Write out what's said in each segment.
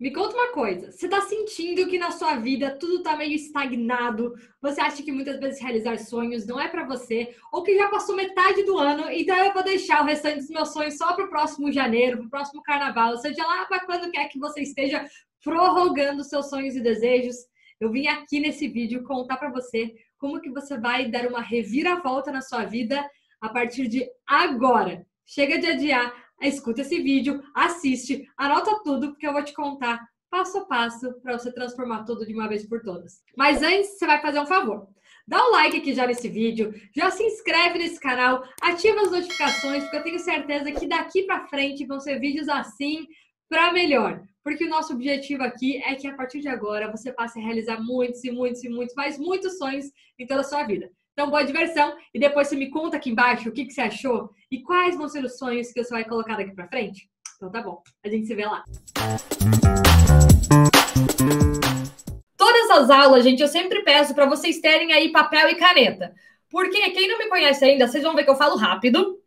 Me conta uma coisa, você está sentindo que na sua vida tudo está meio estagnado? Você acha que muitas vezes realizar sonhos não é para você? Ou que já passou metade do ano, então eu vou deixar o restante dos meus sonhos só para o próximo janeiro, para o próximo carnaval, seja lá para quando quer que você esteja prorrogando seus sonhos e desejos? Eu vim aqui nesse vídeo contar para você como que você vai dar uma reviravolta na sua vida a partir de agora. Chega de adiar, escuta esse vídeo, assiste, anota tudo, porque eu vou te contar passo a passo para você transformar tudo de uma vez por todas. Mas antes, você vai fazer um favor. Dá um like aqui já nesse vídeo, já se inscreve nesse canal, ativa as notificações, porque eu tenho certeza que daqui para frente vão ser vídeos assim para melhor. Porque o nosso objetivo aqui é que a partir de agora você passe a realizar muitos e muitos e muitos, mas muitos sonhos em toda a sua vida. Então, boa diversão e depois você me conta aqui embaixo o que, que você achou e quais vão ser os sonhos que você vai colocar daqui para frente. Então, tá bom. A gente se vê lá. Todas as aulas, gente, eu sempre peço para vocês terem aí papel e caneta. Porque quem não me conhece ainda, vocês vão ver que eu falo rápido,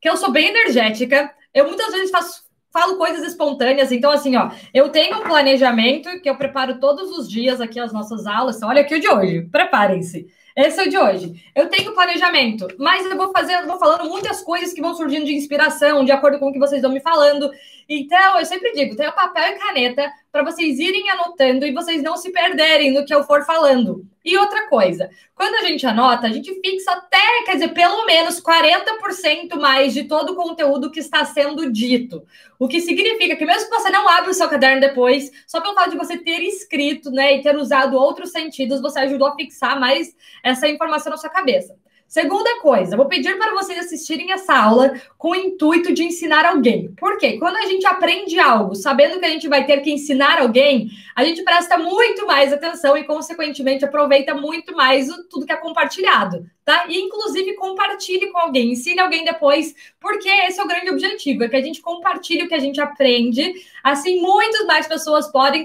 que eu sou bem energética. Eu muitas vezes faço, falo coisas espontâneas. Então, assim, ó, eu tenho um planejamento que eu preparo todos os dias aqui as nossas aulas. Então, olha aqui o de hoje. Preparem-se. Esse é o de hoje. Eu tenho planejamento, mas eu vou fazer, vou falando muitas coisas que vão surgindo de inspiração, de acordo com o que vocês vão me falando. Então, eu sempre digo, tenha papel e caneta para vocês irem anotando e vocês não se perderem no que eu for falando. E outra coisa, quando a gente anota, a gente fixa até, quer dizer, pelo menos 40% mais de todo o conteúdo que está sendo dito. O que significa que mesmo que você não abra o seu caderno depois, só pelo fato de você ter escrito, né, e ter usado outros sentidos, você ajudou a fixar mais essa informação na sua cabeça. Segunda coisa, vou pedir para vocês assistirem essa aula com o intuito de ensinar alguém. Por quê? Quando a gente aprende algo, sabendo que a gente vai ter que ensinar alguém, a gente presta muito mais atenção e, consequentemente, aproveita muito mais o, tudo que é compartilhado, tá? E, inclusive, compartilhe com alguém, ensine alguém depois, porque esse é o grande objetivo, é que a gente compartilhe o que a gente aprende, assim, muitas mais pessoas podem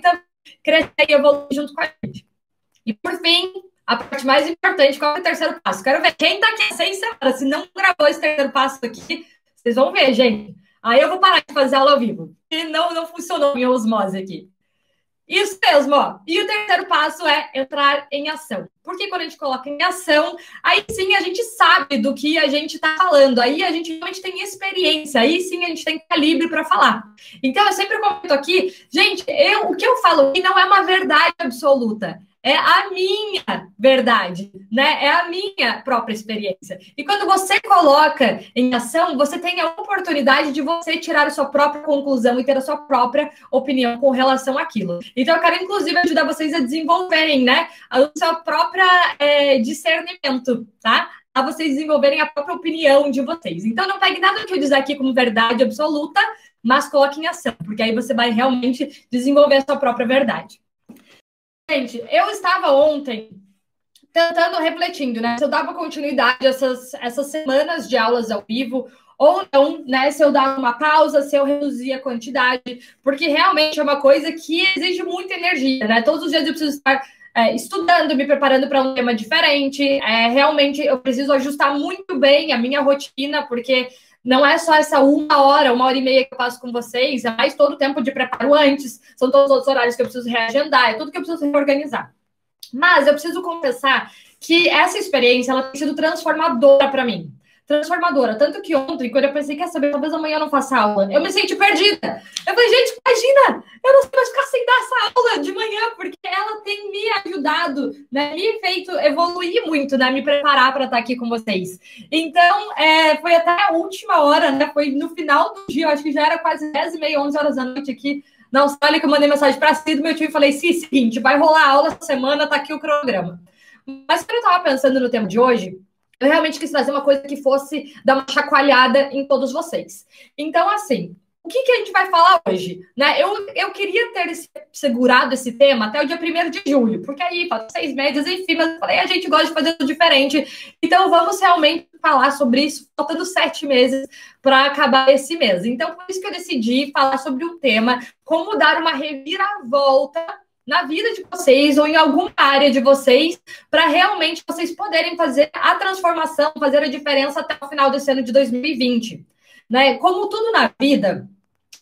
crescer e evoluir junto com a gente. E, por fim, a parte mais importante, qual é o terceiro passo? Quero ver quem tá aqui seis semanas. Se não gravou esse terceiro passo aqui, vocês vão ver, gente. Aí eu vou parar de fazer aula ao vivo. E não, não funcionou minha osmose aqui. Isso mesmo, ó. E o terceiro passo é entrar em ação. Porque quando a gente coloca em ação, aí sim a gente sabe do que a gente está falando. Aí a gente realmente tem experiência. Aí sim a gente tem calibre para falar. Então eu sempre comento aqui, gente, eu, o que eu falo aqui não é uma verdade absoluta é a minha verdade, né? É a minha própria experiência. E quando você coloca em ação, você tem a oportunidade de você tirar a sua própria conclusão e ter a sua própria opinião com relação àquilo. Então, eu quero, inclusive, ajudar vocês a desenvolverem, né, o seu próprio é, discernimento, tá? A vocês desenvolverem a própria opinião de vocês. Então, não pegue nada que eu dizer aqui como verdade absoluta, mas coloque em ação, porque aí você vai realmente desenvolver a sua própria verdade. Gente, eu estava ontem tentando, refletindo, né? Se eu dava continuidade essas, essas semanas de aulas ao vivo ou não, né? Se eu dava uma pausa, se eu reduzia a quantidade, porque realmente é uma coisa que exige muita energia, né? Todos os dias eu preciso estar é, estudando, me preparando para um tema diferente. É, realmente eu preciso ajustar muito bem a minha rotina, porque não é só essa uma hora, uma hora e meia que eu passo com vocês, é mais todo o tempo de preparo antes, são todos os outros horários que eu preciso reagendar, é tudo que eu preciso reorganizar. Mas eu preciso confessar que essa experiência ela tem sido transformadora para mim transformadora. Tanto que ontem, quando eu pensei, quer saber, talvez amanhã eu não faça aula, eu me senti perdida. Eu falei, gente, imagina, eu não sei mais ficar sem dar essa aula de manhã, porque ela tem me ajudado, né, me feito evoluir muito, né, me preparar para estar aqui com vocês. Então, é, foi até a última hora, né, foi no final do dia, acho que já era quase 10 e meia, 11 horas da noite aqui, na Austrália, que eu mandei mensagem para si do meu time e falei, sim, seguinte, vai rolar aula essa semana, tá aqui o cronograma. Mas quando eu estava pensando no tema de hoje, eu realmente quis fazer uma coisa que fosse dar uma chacoalhada em todos vocês. Então, assim, o que, que a gente vai falar hoje? Né? Eu, eu queria ter esse, segurado esse tema até o dia 1 de julho, porque aí faltam seis meses, enfim, mas eu falei, a gente gosta de fazer tudo diferente. Então, vamos realmente falar sobre isso, faltando sete meses para acabar esse mês. Então, por isso que eu decidi falar sobre o tema, como dar uma reviravolta na vida de vocês ou em alguma área de vocês, para realmente vocês poderem fazer a transformação, fazer a diferença até o final desse ano de 2020. Né? Como tudo na vida,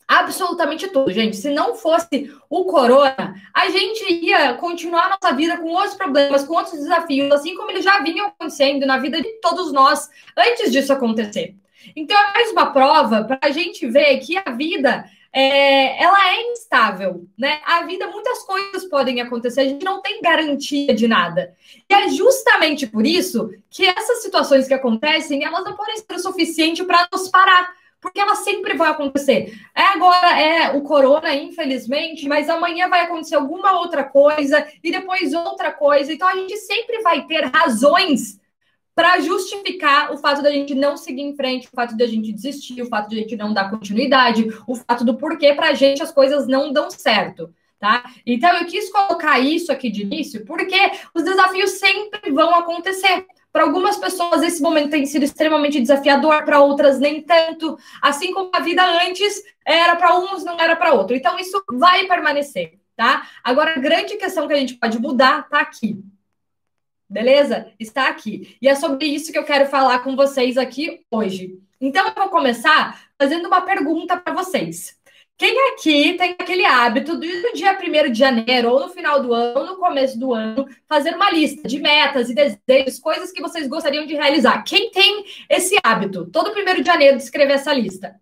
Absolutamente tudo, gente. Se não fosse o corona, a gente ia continuar nossa vida com outros problemas, com outros desafios, assim como eles já vinham acontecendo na vida de todos nós antes disso acontecer. Então, é mais uma prova para a gente ver que a vida é, ela é instável, né? A vida, muitas coisas podem acontecer, a gente não tem garantia de nada. E é justamente por isso que essas situações que acontecem, elas não podem ser o suficiente para nos parar porque ela sempre vai acontecer. É agora é o corona, infelizmente, mas amanhã vai acontecer alguma outra coisa e depois outra coisa. Então a gente sempre vai ter razões para justificar o fato da gente não seguir em frente, o fato da gente desistir, o fato de a gente não dar continuidade, o fato do porquê para a gente as coisas não dão certo. Tá? Então eu quis colocar isso aqui de início, porque os desafios sempre vão acontecer. Para algumas pessoas, esse momento tem sido extremamente desafiador, para outras, nem tanto. Assim como a vida antes era para uns, não era para outro. Então, isso vai permanecer, tá? Agora, a grande questão que a gente pode mudar está aqui. Beleza? Está aqui. E é sobre isso que eu quero falar com vocês aqui hoje. Então, eu vou começar fazendo uma pergunta para vocês. Quem aqui tem aquele hábito do dia 1 de janeiro, ou no final do ano, ou no começo do ano, fazer uma lista de metas e desejos, coisas que vocês gostariam de realizar? Quem tem esse hábito? Todo 1 de janeiro de escrever essa lista?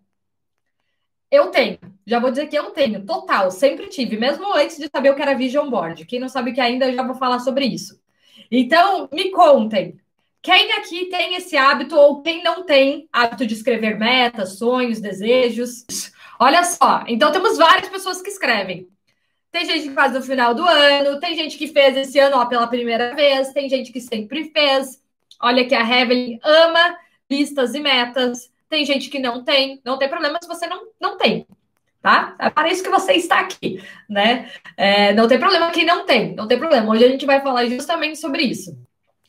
Eu tenho. Já vou dizer que eu tenho, total, sempre tive, mesmo antes de saber o que era Vision Board. Quem não sabe o que ainda, eu já vou falar sobre isso. Então, me contem. Quem aqui tem esse hábito ou quem não tem hábito de escrever metas, sonhos, desejos? Olha só, então temos várias pessoas que escrevem. Tem gente que faz no final do ano, tem gente que fez esse ano ó, pela primeira vez, tem gente que sempre fez. Olha que a Evelyn ama listas e metas. Tem gente que não tem, não tem problema se você não, não tem, tá? É para isso que você está aqui, né? É, não tem problema quem não tem, não tem problema. Hoje a gente vai falar justamente sobre isso.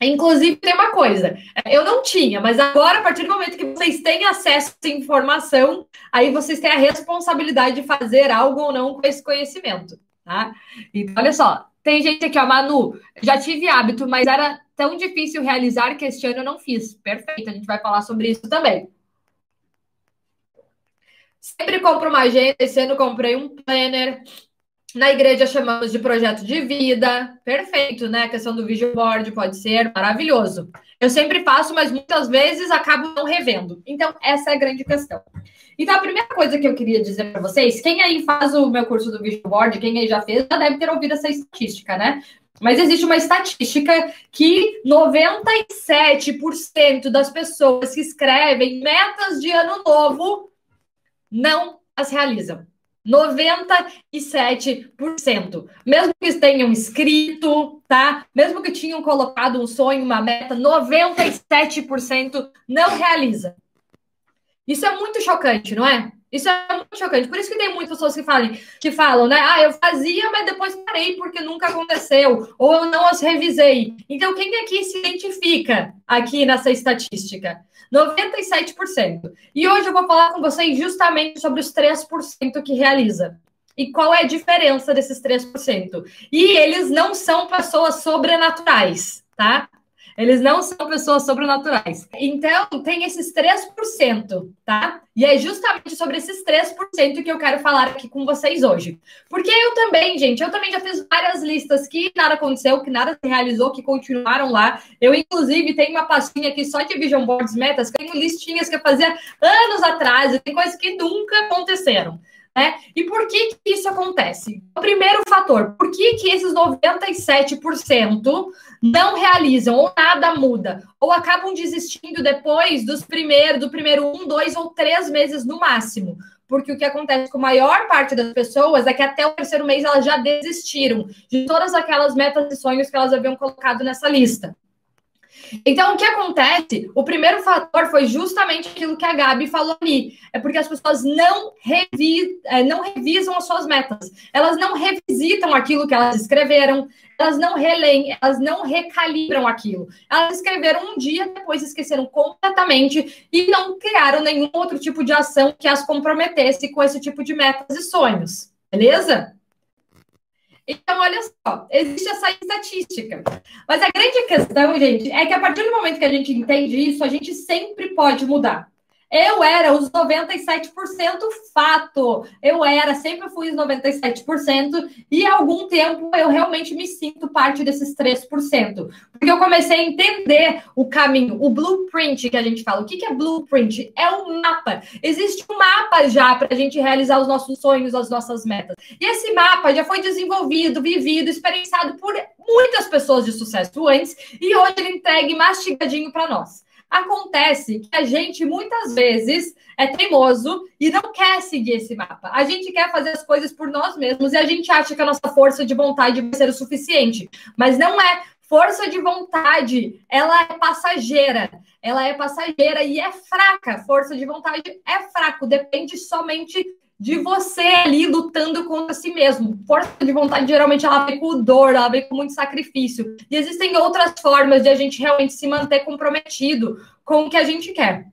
Inclusive, tem uma coisa, eu não tinha, mas agora, a partir do momento que vocês têm acesso essa informação, aí vocês têm a responsabilidade de fazer algo ou não com esse conhecimento, tá? Então, olha só, tem gente aqui, ó, Manu, já tive hábito, mas era tão difícil realizar que este ano eu não fiz. Perfeito, a gente vai falar sobre isso também. Sempre compro uma agenda, esse ano comprei um planner, na igreja chamamos de projeto de vida. Perfeito, né? A questão do vision board pode ser maravilhoso. Eu sempre faço, mas muitas vezes acabo não revendo. Então, essa é a grande questão. Então, a primeira coisa que eu queria dizer para vocês, quem aí faz o meu curso do vision board, quem aí já fez, já deve ter ouvido essa estatística, né? Mas existe uma estatística que 97% das pessoas que escrevem metas de ano novo não as realizam. 97%. Mesmo que tenham escrito, tá? Mesmo que tinham colocado um sonho, uma meta, 97% não realiza. Isso é muito chocante, não é? Isso é muito chocante. Por isso que tem muitas pessoas que falam, que falam, né? Ah, eu fazia, mas depois parei porque nunca aconteceu, ou eu não as revisei. Então, quem aqui se identifica aqui nessa estatística? 97%. E hoje eu vou falar com vocês justamente sobre os 3% que realiza. E qual é a diferença desses 3%? E eles não são pessoas sobrenaturais, tá? Eles não são pessoas sobrenaturais. Então, tem esses 3%, tá? E é justamente sobre esses 3% que eu quero falar aqui com vocês hoje. Porque eu também, gente, eu também já fiz várias listas que nada aconteceu, que nada se realizou, que continuaram lá. Eu, inclusive, tenho uma pastinha aqui só de Vision Boards Metas, tenho listinhas que eu fazia anos atrás, e tem coisas que nunca aconteceram. Né? E por que, que isso acontece? O primeiro fator, por que, que esses 97% não realizam ou nada muda? Ou acabam desistindo depois dos primeiros, do primeiro um, dois ou três meses no máximo? Porque o que acontece com a maior parte das pessoas é que até o terceiro mês elas já desistiram de todas aquelas metas e sonhos que elas haviam colocado nessa lista. Então, o que acontece? O primeiro fator foi justamente aquilo que a Gabi falou ali. É porque as pessoas não, revi, é, não revisam as suas metas. Elas não revisitam aquilo que elas escreveram, elas não releem, elas não recalibram aquilo. Elas escreveram um dia, depois esqueceram completamente e não criaram nenhum outro tipo de ação que as comprometesse com esse tipo de metas e sonhos. Beleza? Então, olha só, existe essa estatística. Mas a grande questão, gente, é que a partir do momento que a gente entende isso, a gente sempre pode mudar. Eu era os 97% fato. Eu era, sempre fui os 97%, e há algum tempo eu realmente me sinto parte desses 3%. Porque eu comecei a entender o caminho, o blueprint que a gente fala. O que é blueprint? É um mapa. Existe um mapa já para a gente realizar os nossos sonhos, as nossas metas. E esse mapa já foi desenvolvido, vivido, experienciado por muitas pessoas de sucesso antes, e hoje ele entregue mastigadinho para nós. Acontece que a gente muitas vezes é teimoso e não quer seguir esse mapa. A gente quer fazer as coisas por nós mesmos e a gente acha que a nossa força de vontade vai ser o suficiente. Mas não é. Força de vontade, ela é passageira. Ela é passageira e é fraca. Força de vontade é fraco, depende somente de você ali lutando contra si mesmo. Força de vontade, geralmente, ela vem com dor, ela vem com muito sacrifício. E existem outras formas de a gente realmente se manter comprometido com o que a gente quer.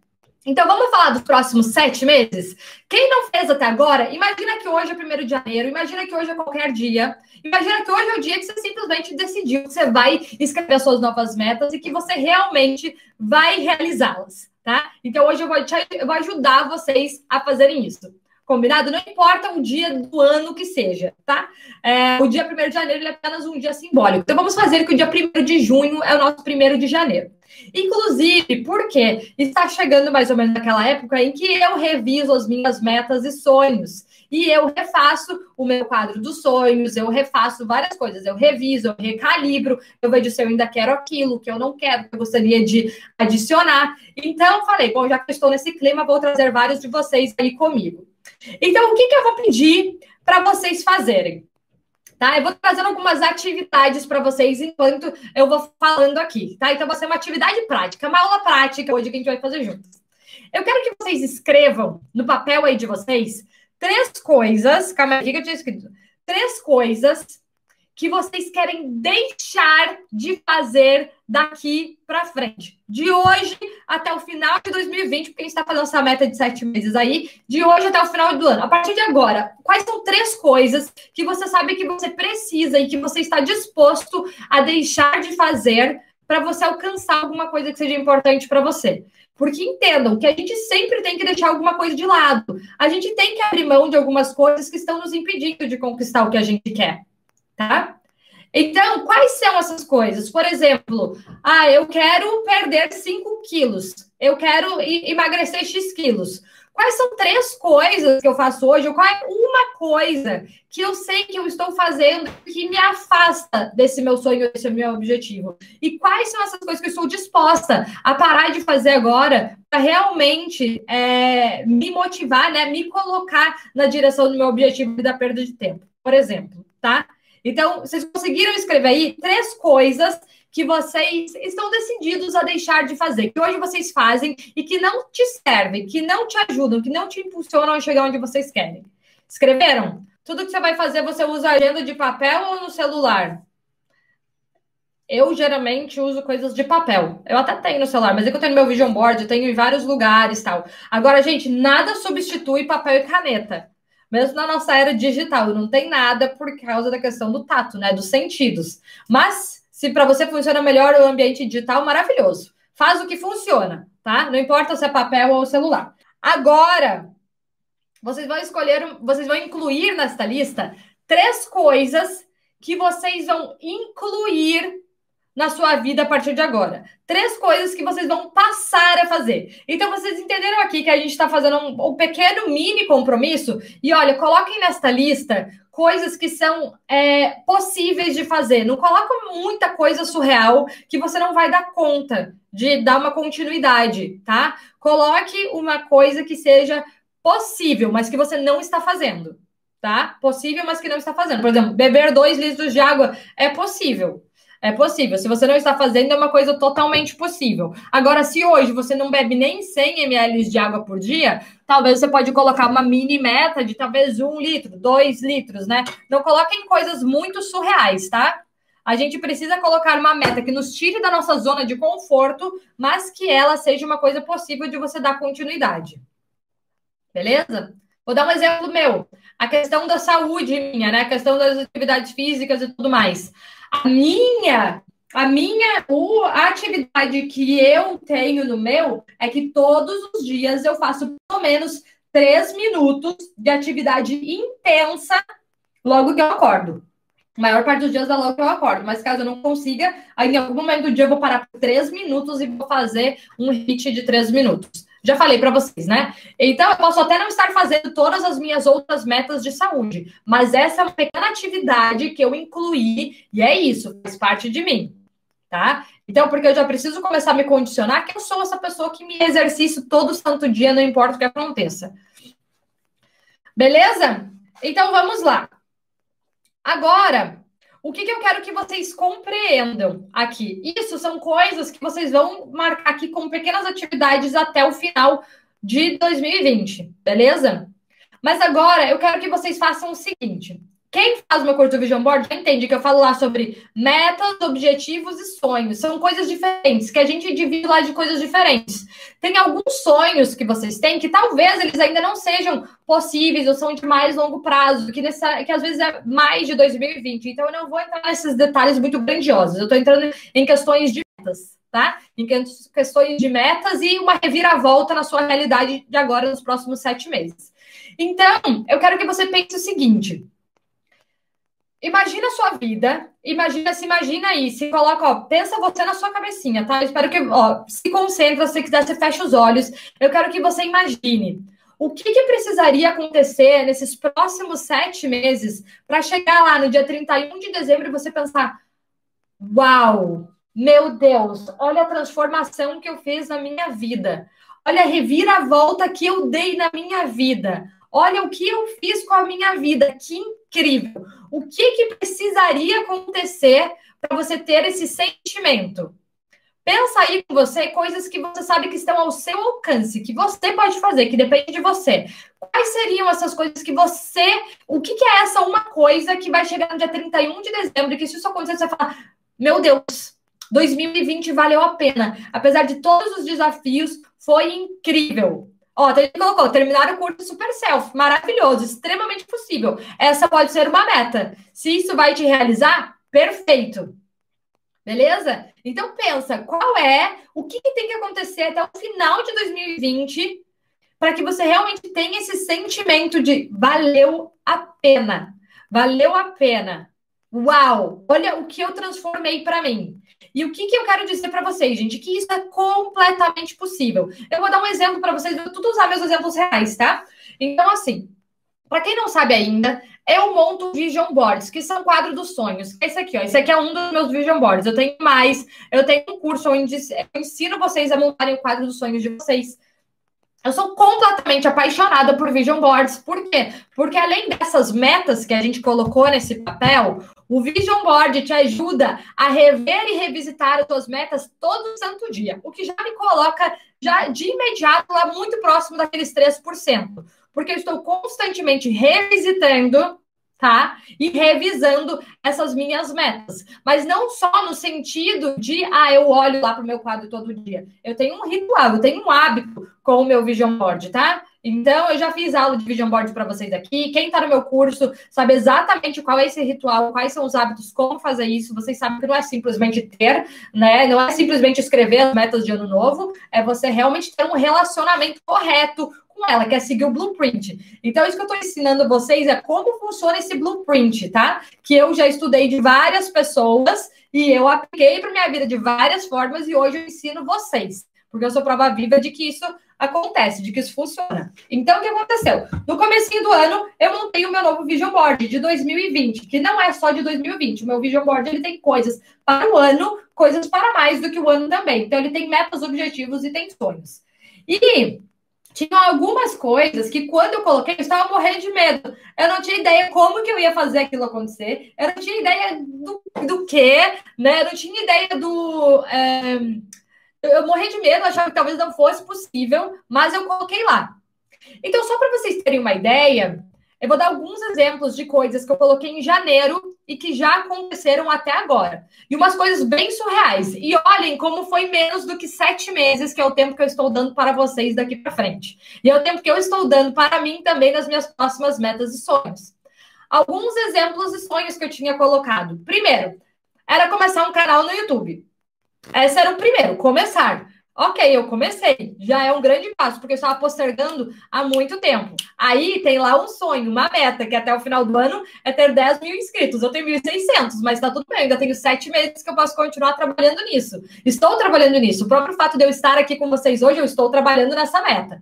Então, vamos falar dos próximos sete meses? Quem não fez até agora, imagina que hoje é primeiro de janeiro, imagina que hoje é qualquer dia, imagina que hoje é o dia que você simplesmente decidiu que você vai escrever as suas novas metas e que você realmente vai realizá-las, tá? Então, hoje eu vou, te, eu vou ajudar vocês a fazerem isso. Combinado? Não importa o dia do ano que seja, tá? É, o dia 1 de janeiro é apenas um dia simbólico. Então vamos fazer que o dia 1 de junho é o nosso 1 de janeiro. Inclusive, porque está chegando mais ou menos naquela época em que eu reviso as minhas metas e sonhos. E eu refaço o meu quadro dos sonhos, eu refaço várias coisas, eu reviso, eu recalibro, eu vejo se eu ainda quero aquilo, que eu não quero, que eu gostaria de adicionar. Então, falei, bom, já que estou nesse clima, vou trazer vários de vocês aí comigo. Então, o que, que eu vou pedir para vocês fazerem? Tá? Eu vou trazendo algumas atividades para vocês enquanto eu vou falando aqui, tá? Então, vai ser uma atividade prática, uma aula prática hoje que a gente vai fazer juntos. Eu quero que vocês escrevam no papel aí de vocês três coisas, calma aí, que eu tinha escrito? Três coisas que vocês querem deixar de fazer daqui para frente. De hoje até o final de 2020, porque a gente está fazendo essa meta de sete meses aí, de hoje até o final do ano. A partir de agora, quais são três coisas que você sabe que você precisa e que você está disposto a deixar de fazer para você alcançar alguma coisa que seja importante para você? Porque entendam que a gente sempre tem que deixar alguma coisa de lado. A gente tem que abrir mão de algumas coisas que estão nos impedindo de conquistar o que a gente quer tá? Então, quais são essas coisas? Por exemplo, ah, eu quero perder 5 quilos, eu quero emagrecer X quilos. Quais são três coisas que eu faço hoje? Ou qual é uma coisa que eu sei que eu estou fazendo que me afasta desse meu sonho, desse meu objetivo? E quais são essas coisas que eu estou disposta a parar de fazer agora para realmente é, me motivar, né? Me colocar na direção do meu objetivo da perda de tempo, por exemplo, tá? Então, vocês conseguiram escrever aí três coisas que vocês estão decididos a deixar de fazer, que hoje vocês fazem e que não te servem, que não te ajudam, que não te impulsionam a chegar onde vocês querem. Escreveram? Tudo que você vai fazer, você usa agenda de papel ou no celular? Eu geralmente uso coisas de papel. Eu até tenho no celular, mas é que eu tenho meu vision board, eu tenho em vários lugares tal. Agora, gente, nada substitui papel e caneta mesmo na nossa era digital, não tem nada por causa da questão do tato, né? Dos sentidos. Mas se para você funciona melhor o ambiente digital, maravilhoso. Faz o que funciona, tá? Não importa se é papel ou celular. Agora, vocês vão escolher, vocês vão incluir nesta lista três coisas que vocês vão incluir na sua vida a partir de agora. Três coisas que vocês vão passar a fazer. Então, vocês entenderam aqui que a gente está fazendo um, um, pequeno mini compromisso? E olha, coloquem nesta lista coisas que são é, possíveis de fazer. Não coloca muita coisa surreal que você não vai dar conta de dar uma continuidade, tá? Coloque uma coisa que seja possível, mas que você não está fazendo, tá? Possível, mas que não está fazendo. Por exemplo, beber dois litros de água é possível é possível. Se você não está fazendo, é uma coisa totalmente possível. Agora, se hoje você não bebe nem 100 ml de água por dia, talvez você pode colocar uma mini meta de talvez um litro, dois litros, né? Não coloquem coisas muito surreais, tá? A gente precisa colocar uma meta que nos tire da nossa zona de conforto, mas que ela seja uma coisa possível de você dar continuidade. Beleza? Vou dar um exemplo meu. A questão da saúde minha, né? A questão das atividades físicas e tudo mais. A minha a minha o, a atividade que eu tenho no meu é que todos os dias eu faço pelo menos três minutos de atividade intensa logo que eu acordo. A maior parte dos dias é logo que eu acordo, mas caso eu não consiga, aí em algum momento do dia eu vou parar por três minutos e vou fazer um hit de três minutos. Já falei para vocês, né? Então, eu posso até não estar fazendo todas as minhas outras metas de saúde, mas essa é uma pequena atividade que eu incluí e é isso, faz parte de mim, tá? Então, porque eu já preciso começar a me condicionar que eu sou essa pessoa que me exercício todo santo dia, não importa o que aconteça. Beleza? Então, vamos lá. Agora, o que, que, eu quero que vocês compreendam aqui? Isso são coisas que vocês vão marcar aqui como pequenas atividades até o final de 2020, beleza? Mas agora eu quero que vocês façam o seguinte: quem faz meu curso do Vision Board já entende que eu falo lá sobre metas, objetivos e sonhos. São coisas diferentes, que a gente divide lá de coisas diferentes. Tem alguns sonhos que vocês têm que talvez eles ainda não sejam possíveis ou são de mais longo prazo, que, nessa, que às vezes é mais de 2020. Então eu não vou entrar nesses detalhes muito grandiosos. Eu estou entrando em questões de metas, tá? Em questões de metas e uma reviravolta na sua realidade de agora, nos próximos sete meses. Então, eu quero que você pense o seguinte. Imagina a sua vida, imagina, se imagina aí, se coloca, ó, pensa você na sua cabecinha, tá? Eu espero que, ó, se concentre, se quiser, você fecha os olhos. Eu quero que você imagine o que, que precisaria acontecer nesses próximos sete meses para chegar lá no dia 31 de dezembro e você pensar: uau, meu Deus, olha a transformação que eu fiz na minha vida, olha a reviravolta que eu dei na minha vida. Olha o que eu fiz com a minha vida, que incrível. O que, que precisaria acontecer para você ter esse sentimento? Pensa aí com você coisas que você sabe que estão ao seu alcance, que você pode fazer, que depende de você. Quais seriam essas coisas que você. O que, que é essa uma coisa que vai chegar no dia 31 de dezembro, que se isso acontecer, você vai falar: Meu Deus, 2020 valeu a pena. Apesar de todos os desafios, foi incrível. Ó, ele colocou, terminar o curso Super Self, maravilhoso, extremamente possível. Essa pode ser uma meta. Se isso vai te realizar, perfeito. Beleza? Então pensa, qual é, o que, que tem que acontecer até o final de 2020 para que você realmente tenha esse sentimento de valeu a pena. Valeu a pena. Uau, olha o que eu transformei para mim. E o que, que eu quero dizer para vocês, gente? Que isso é completamente possível. Eu vou dar um exemplo para vocês, eu vou tudo usar meus exemplos reais, tá? Então, assim, para quem não sabe ainda, eu monto vision boards, que são quadro dos sonhos. Esse aqui, ó. Esse aqui é um dos meus vision boards. Eu tenho mais. Eu tenho um curso onde eu ensino vocês a montarem o quadro dos sonhos de vocês. Eu sou completamente apaixonada por vision boards. Por quê? Porque além dessas metas que a gente colocou nesse papel, o vision board te ajuda a rever e revisitar as suas metas todo santo dia, o que já me coloca já de imediato lá muito próximo daqueles 3%, porque eu estou constantemente revisitando tá? E revisando essas minhas metas. Mas não só no sentido de, ah, eu olho lá para o meu quadro todo dia. Eu tenho um ritual, eu tenho um hábito com o meu vision board, tá? Então, eu já fiz aula de vision board para vocês aqui. Quem está no meu curso sabe exatamente qual é esse ritual, quais são os hábitos, como fazer isso. Vocês sabem que não é simplesmente ter, né? Não é simplesmente escrever as metas de ano novo, é você realmente ter um relacionamento correto com ela, quer seguir o blueprint. Então, isso que eu estou ensinando vocês é como funciona esse blueprint, tá? Que eu já estudei de várias pessoas e eu apliquei para minha vida de várias formas e hoje eu ensino vocês. Porque eu sou prova viva de que isso acontece, de que isso funciona. Então, o que aconteceu? No começo do ano, eu montei o meu novo Vision Board de 2020, que não é só de 2020. O meu Vision Board, ele tem coisas para o ano, coisas para mais do que o ano também. Então, ele tem metas, objetivos e tem sonhos. E tinha algumas coisas que quando eu coloquei, eu estava morrendo de medo. Eu não tinha ideia como que eu ia fazer aquilo acontecer. Eu não tinha ideia do, do que, né? Eu não tinha ideia do. É... Eu morri de medo, achava que talvez não fosse possível, mas eu coloquei lá. Então, só para vocês terem uma ideia, eu vou dar alguns exemplos de coisas que eu coloquei em janeiro e que já aconteceram até agora. E umas coisas bem surreais. E olhem como foi menos do que sete meses, que é o tempo que eu estou dando para vocês daqui para frente. E é o tempo que eu estou dando para mim também nas minhas próximas metas e sonhos. Alguns exemplos de sonhos que eu tinha colocado. Primeiro, era começar um canal no YouTube. Esse era o primeiro, começar. Ok, eu comecei. Já é um grande passo, porque eu estava postergando há muito tempo. Aí tem lá um sonho, uma meta, que até o final do ano é ter 10 mil inscritos. Eu tenho 1.600, mas está tudo bem. Eu ainda tenho sete meses que eu posso continuar trabalhando nisso. Estou trabalhando nisso. O próprio fato de eu estar aqui com vocês hoje, eu estou trabalhando nessa meta.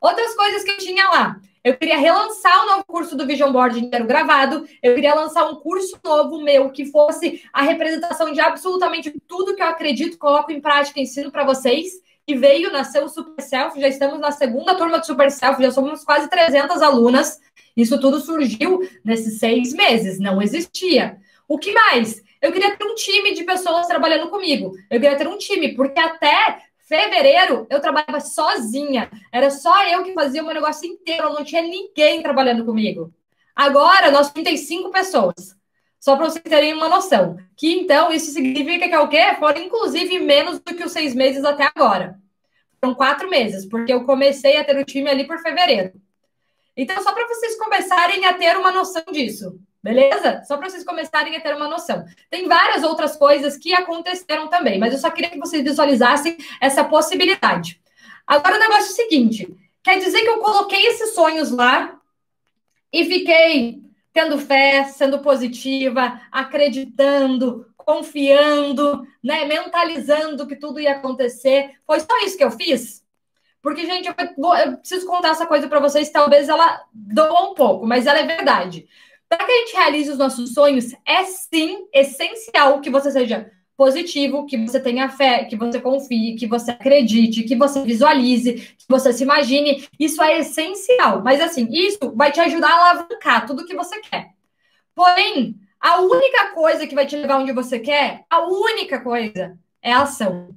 Outras coisas que eu tinha lá. Eu queria relançar o novo curso do Vision Board inteiro gravado. Eu queria lançar um curso novo meu que fosse a representação de absolutamente tudo que eu acredito, coloco em prática, ensino para vocês. E veio, nasceu o Super Self. Já estamos na segunda turma do Super Self, já somos quase 300 alunas. Isso tudo surgiu nesses seis meses, não existia. O que mais? Eu queria ter um time de pessoas trabalhando comigo. Eu queria ter um time, porque até Fevereiro, eu trabalhava sozinha. Era só eu que fazia o meu negócio inteiro. Não tinha ninguém trabalhando comigo. Agora, nós temos cinco pessoas. Só para vocês terem uma noção. Que então, isso significa que é o quê? Foram, inclusive, menos do que os seis meses até agora. Foram quatro meses, porque eu comecei a ter o time ali por fevereiro. Então, só para vocês começarem a ter uma noção disso. Beleza? Só para vocês começarem a ter uma noção. Tem várias outras coisas que aconteceram também, mas eu só queria que vocês visualizassem essa possibilidade. Agora o negócio é o seguinte: quer dizer que eu coloquei esses sonhos lá e fiquei tendo fé, sendo positiva, acreditando, confiando, né, mentalizando que tudo ia acontecer. Foi só isso que eu fiz? Porque, gente, eu, vou, eu preciso contar essa coisa para vocês, talvez ela doa um pouco, mas ela é verdade. Para que a gente realize os nossos sonhos, é sim essencial que você seja positivo, que você tenha fé, que você confie, que você acredite, que você visualize, que você se imagine. Isso é essencial. Mas assim, isso vai te ajudar a alavancar tudo que você quer. Porém, a única coisa que vai te levar onde você quer, a única coisa é a ação.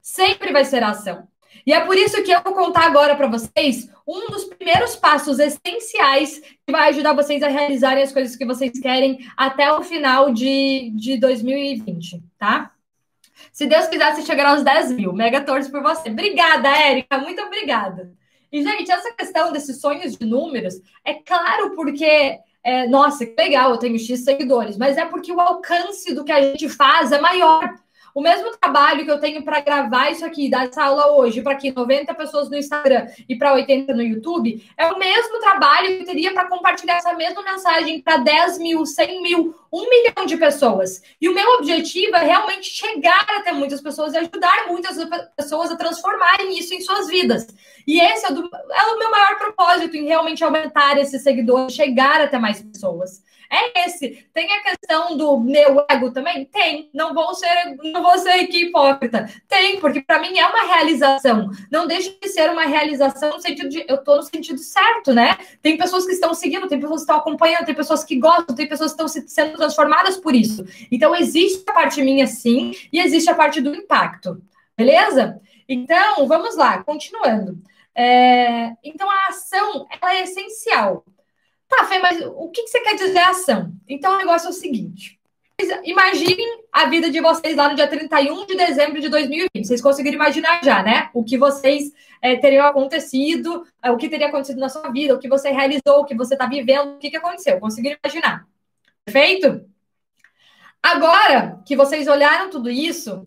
Sempre vai ser a ação. E é por isso que eu vou contar agora para vocês um dos primeiros passos essenciais que vai ajudar vocês a realizarem as coisas que vocês querem até o final de, de 2020, tá? Se Deus quiser, você chegará aos 10 mil. Mega torço por você. Obrigada, Érica. Muito obrigada. E, gente, essa questão desses sonhos de números é claro porque. É, nossa, que legal, eu tenho X seguidores, mas é porque o alcance do que a gente faz é maior. O mesmo trabalho que eu tenho para gravar isso aqui, dar essa aula hoje, para aqui 90 pessoas no Instagram e para 80 no YouTube, é o mesmo trabalho que eu teria para compartilhar essa mesma mensagem para 10 mil, 100 mil, 1 milhão de pessoas. E o meu objetivo é realmente chegar até muitas pessoas e ajudar muitas pessoas a transformarem isso em suas vidas. E esse é, do, é o meu maior propósito, em realmente aumentar esses seguidores, chegar até mais pessoas. É esse. Tem a questão do meu ego também? Tem. Não vou ser, não vou ser aqui hipócrita. Tem, porque para mim é uma realização. Não deixa de ser uma realização no sentido de eu tô no sentido certo, né? Tem pessoas que estão seguindo, tem pessoas que estão acompanhando, tem pessoas que gostam, tem pessoas que estão sendo transformadas por isso. Então existe a parte minha sim e existe a parte do impacto. Beleza? Então, vamos lá, continuando. É, então, a ação ela é essencial. Tá, Fê, mas o que, você quer dizer ação? Então, o negócio é o seguinte. Imaginem a vida de vocês lá no dia 31 de dezembro de 2020. Vocês conseguiram imaginar já, né? O que vocês é, teriam acontecido, é, o que teria acontecido na sua vida, o que você realizou, o que você está vivendo, o que, que aconteceu. Conseguiram imaginar? Perfeito? Agora que vocês olharam tudo isso,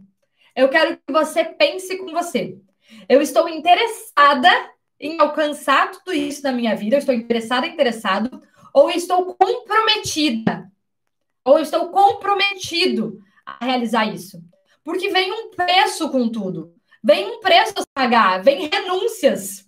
eu quero que você pense com você. Eu estou interessada em alcançar tudo isso na minha vida, eu estou interessada, interessado, ou estou comprometida, ou estou comprometido a realizar isso. Porque vem um preço com tudo, vem um preço a pagar, vem renúncias.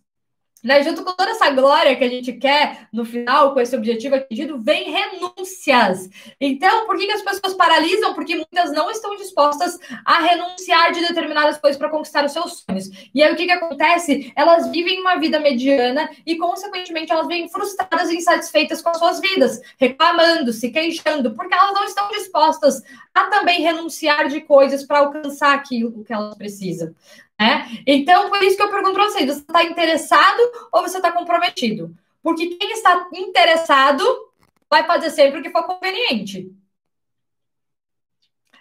Né? Junto com toda essa glória que a gente quer no final, com esse objetivo atingido, vem renúncias. Então, por que, que as pessoas paralisam? Porque muitas não estão dispostas a renunciar de determinadas coisas para conquistar os seus sonhos. E aí, o que, que acontece? Elas vivem uma vida mediana e, consequentemente, elas vêm frustradas e insatisfeitas com as suas vidas, reclamando, se queixando, porque elas não estão dispostas a também renunciar de coisas para alcançar aquilo que elas precisam. Né? Então, por isso que eu pergunto para vocês: você está interessado ou você está comprometido? Porque quem está interessado vai fazer sempre o que for conveniente.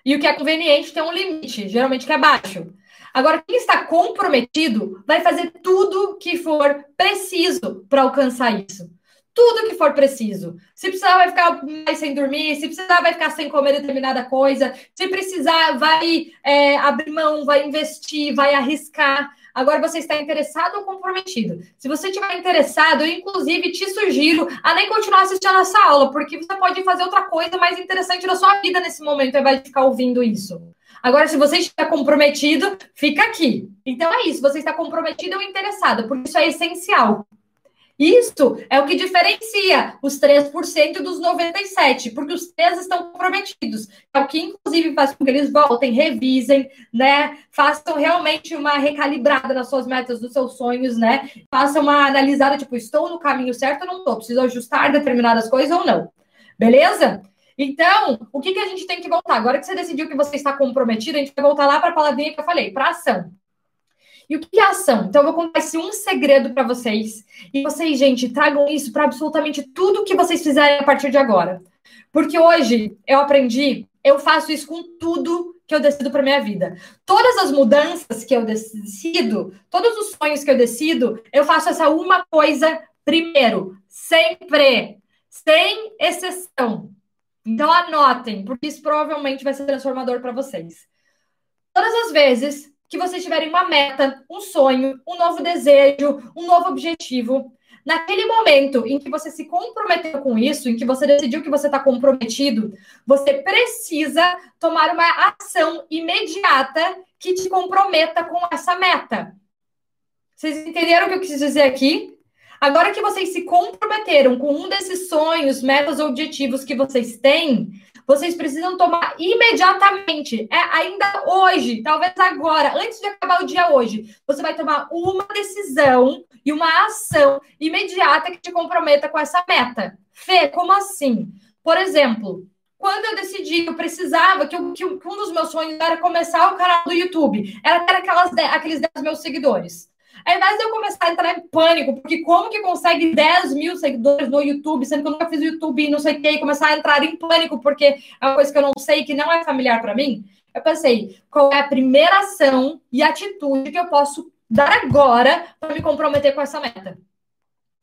E o que é conveniente tem um limite, geralmente que é baixo. Agora, quem está comprometido vai fazer tudo que for preciso para alcançar isso. Tudo que for preciso. Se precisar, vai ficar mais sem dormir, se precisar, vai ficar sem comer determinada coisa, se precisar, vai é, abrir mão, vai investir, vai arriscar. Agora você está interessado ou comprometido? Se você estiver interessado, eu inclusive te sugiro a nem continuar assistindo essa aula, porque você pode fazer outra coisa mais interessante na sua vida nesse momento, invés de ficar ouvindo isso. Agora, se você está comprometido, fica aqui. Então é isso, você está comprometido ou interessado, porque isso é essencial. Isso é o que diferencia os 3% dos 97%, porque os três estão comprometidos. É o que, inclusive, faz com que eles voltem, revisem, né? Façam realmente uma recalibrada nas suas metas, dos seus sonhos, né? Façam uma analisada, tipo, estou no caminho certo ou não estou? Preciso ajustar determinadas coisas ou não? Beleza? Então, o que, que a gente tem que voltar? Agora que você decidiu que você está comprometido, a gente vai voltar lá para a palavrinha que eu falei, para ação. E o que é ação? Então, eu vou contar esse um segredo para vocês. E vocês, gente, tragam isso para absolutamente tudo que vocês fizerem a partir de agora. Porque hoje eu aprendi, eu faço isso com tudo que eu decido para minha vida. Todas as mudanças que eu decido, todos os sonhos que eu decido, eu faço essa uma coisa primeiro, sempre, sem exceção. Então anotem, porque isso provavelmente vai ser transformador para vocês. Todas as vezes que vocês tiverem uma meta, um sonho, um novo desejo, um novo objetivo, naquele momento em que você se comprometeu com isso, em que você decidiu que você está comprometido, você precisa tomar uma ação imediata que te comprometa com essa meta. Vocês entenderam o que eu quis dizer aqui? Agora que vocês se comprometeram com um desses sonhos, metas, objetivos que vocês têm, vocês precisam tomar imediatamente, é ainda hoje, talvez agora, antes de acabar o dia hoje, você vai tomar uma decisão e uma ação imediata que te comprometa com essa meta. Fê, como assim? Por exemplo, quando eu decidi eu precisava, que, eu, que, um dos meus sonhos era começar o canal do YouTube, era ter aquelas, aqueles 10 mil seguidores. Ao invés de eu começar a entrar em pânico, porque como que consegue 10 mil seguidores no YouTube, sendo que eu nunca fiz o YouTube e não sei o que, e começar a entrar em pânico, porque é uma coisa que eu não sei, que não é familiar para mim, eu pensei, qual é a primeira ação e atitude que eu posso dar agora para me comprometer com essa meta?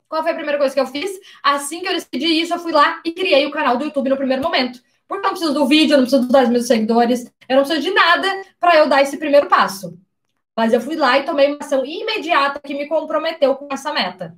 Qual foi a primeira coisa que eu fiz? Assim que eu decidi isso, eu fui lá e criei o canal do YouTube no primeiro momento. Porque eu não preciso do vídeo, eu não preciso dos 10 mil seguidores, eu não preciso de nada para eu dar esse primeiro passo. Mas eu fui lá e tomei uma ação imediata que me comprometeu com essa meta.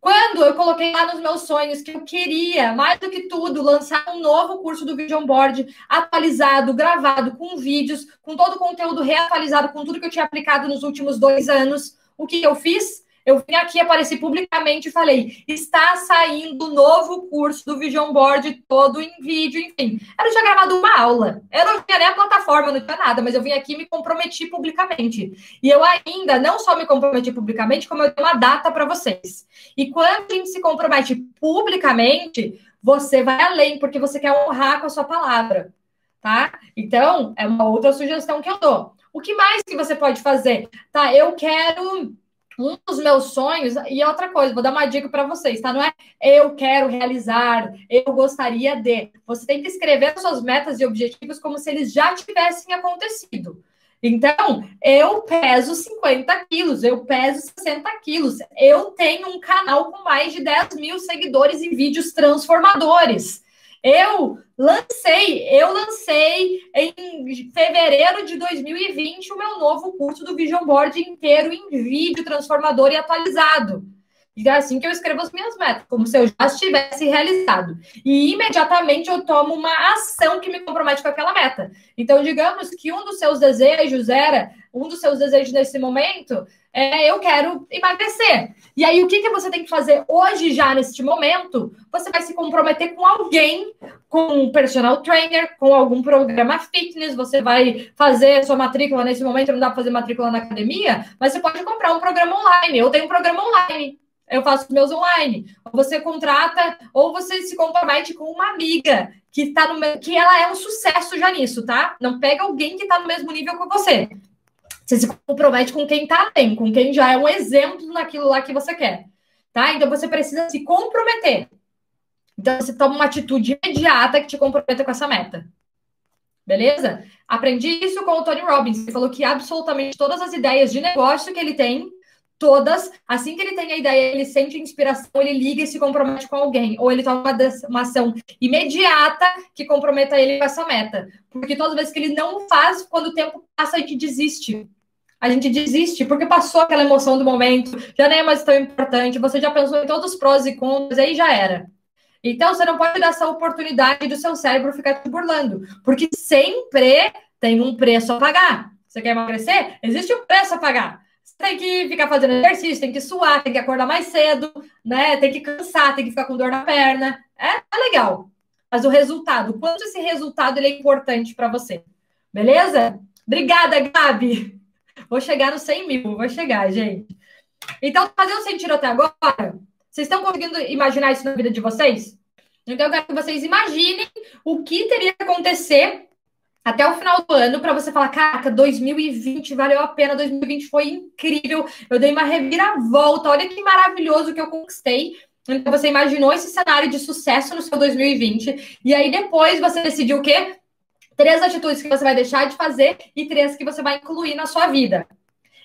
Quando eu coloquei lá nos meus sonhos que eu queria, mais do que tudo, lançar um novo curso do Vision Board atualizado, gravado, com vídeos, com todo o conteúdo reatualizado, com tudo que eu tinha aplicado nos últimos dois anos, o que eu fiz? Eu vim aqui, apareci publicamente e falei: está saindo o novo curso do Vision Board todo em vídeo, enfim. Eu não tinha gravado uma aula, eu não tinha nem a plataforma, não tinha nada, mas eu vim aqui e me comprometi publicamente. E eu ainda não só me comprometi publicamente, como eu dei uma data para vocês. E quando a gente se compromete publicamente, você vai além, porque você quer honrar com a sua palavra, tá? Então, é uma outra sugestão que eu dou. O que mais que você pode fazer? Tá, eu quero um dos meus sonhos, e outra coisa, vou dar uma dica para vocês, tá? Não é eu quero realizar, eu gostaria de. Você tem que escrever suas metas e objetivos como se eles já tivessem acontecido. Então, eu peso 50 quilos, eu peso 60 quilos, eu tenho um canal com mais de 10 mil seguidores e vídeos transformadores. Eu lancei, eu lancei em fevereiro de 2020 o meu novo curso do Vision Board inteiro em vídeo transformador e atualizado. E é assim que eu escrevo as minhas metas, como se eu já estivesse realizado. E imediatamente eu tomo uma ação que me compromete com aquela meta. Então, digamos que um dos seus desejos era, um dos seus desejos nesse momento é, eu quero emagrecer. E aí, o que, que você tem que fazer hoje, já neste momento? Você vai se comprometer com alguém, com um personal trainer, com algum programa fitness. Você vai fazer sua matrícula nesse momento, não dá para fazer matrícula na academia, mas você pode comprar um programa online. Eu tenho um programa online. Eu faço meus online. Você contrata, ou você se compromete com uma amiga que tá no que ela é um sucesso já nisso, tá? Não pega alguém que está no mesmo nível que você. Você se compromete com quem está bem, com quem já é um exemplo naquilo lá que você quer. Tá? Então você precisa se comprometer. Então você toma uma atitude imediata que te comprometa com essa meta. Beleza? Aprendi isso com o Tony Robbins. Ele falou que absolutamente todas as ideias de negócio que ele tem, Todas, assim que ele tem a ideia, ele sente inspiração, ele liga e se compromete com alguém. Ou ele toma uma ação imediata que comprometa ele com essa meta. Porque todas as vezes que ele não faz, quando o tempo passa, a gente desiste. A gente desiste porque passou aquela emoção do momento, já nem é mais tão importante, você já pensou em todos os prós e contras, aí já era. Então, você não pode dar essa oportunidade do seu cérebro ficar te burlando, porque sempre tem um preço a pagar. Você quer emagrecer? Existe um preço a pagar tem que ficar fazendo exercício, tem que suar, tem que acordar mais cedo, né? Tem que cansar, tem que ficar com dor na perna. É, é legal. Mas o resultado, quanto esse resultado ele é importante para você? Beleza? Obrigada, Gabi. Vou chegar no 100 mil, vou chegar, gente. Então, tá fazendo sentido até agora? Vocês estão conseguindo imaginar isso na vida de vocês? Então, eu quero que vocês imaginem o que teria que acontecer até o final do ano para você falar, caraca, 2020 valeu a pena, 2020 foi incrível, eu dei uma reviravolta, olha que maravilhoso que eu conquistei. Então você imaginou esse cenário de sucesso no seu 2020 e aí depois você decidiu o quê? Três atitudes que você vai deixar de fazer e três que você vai incluir na sua vida.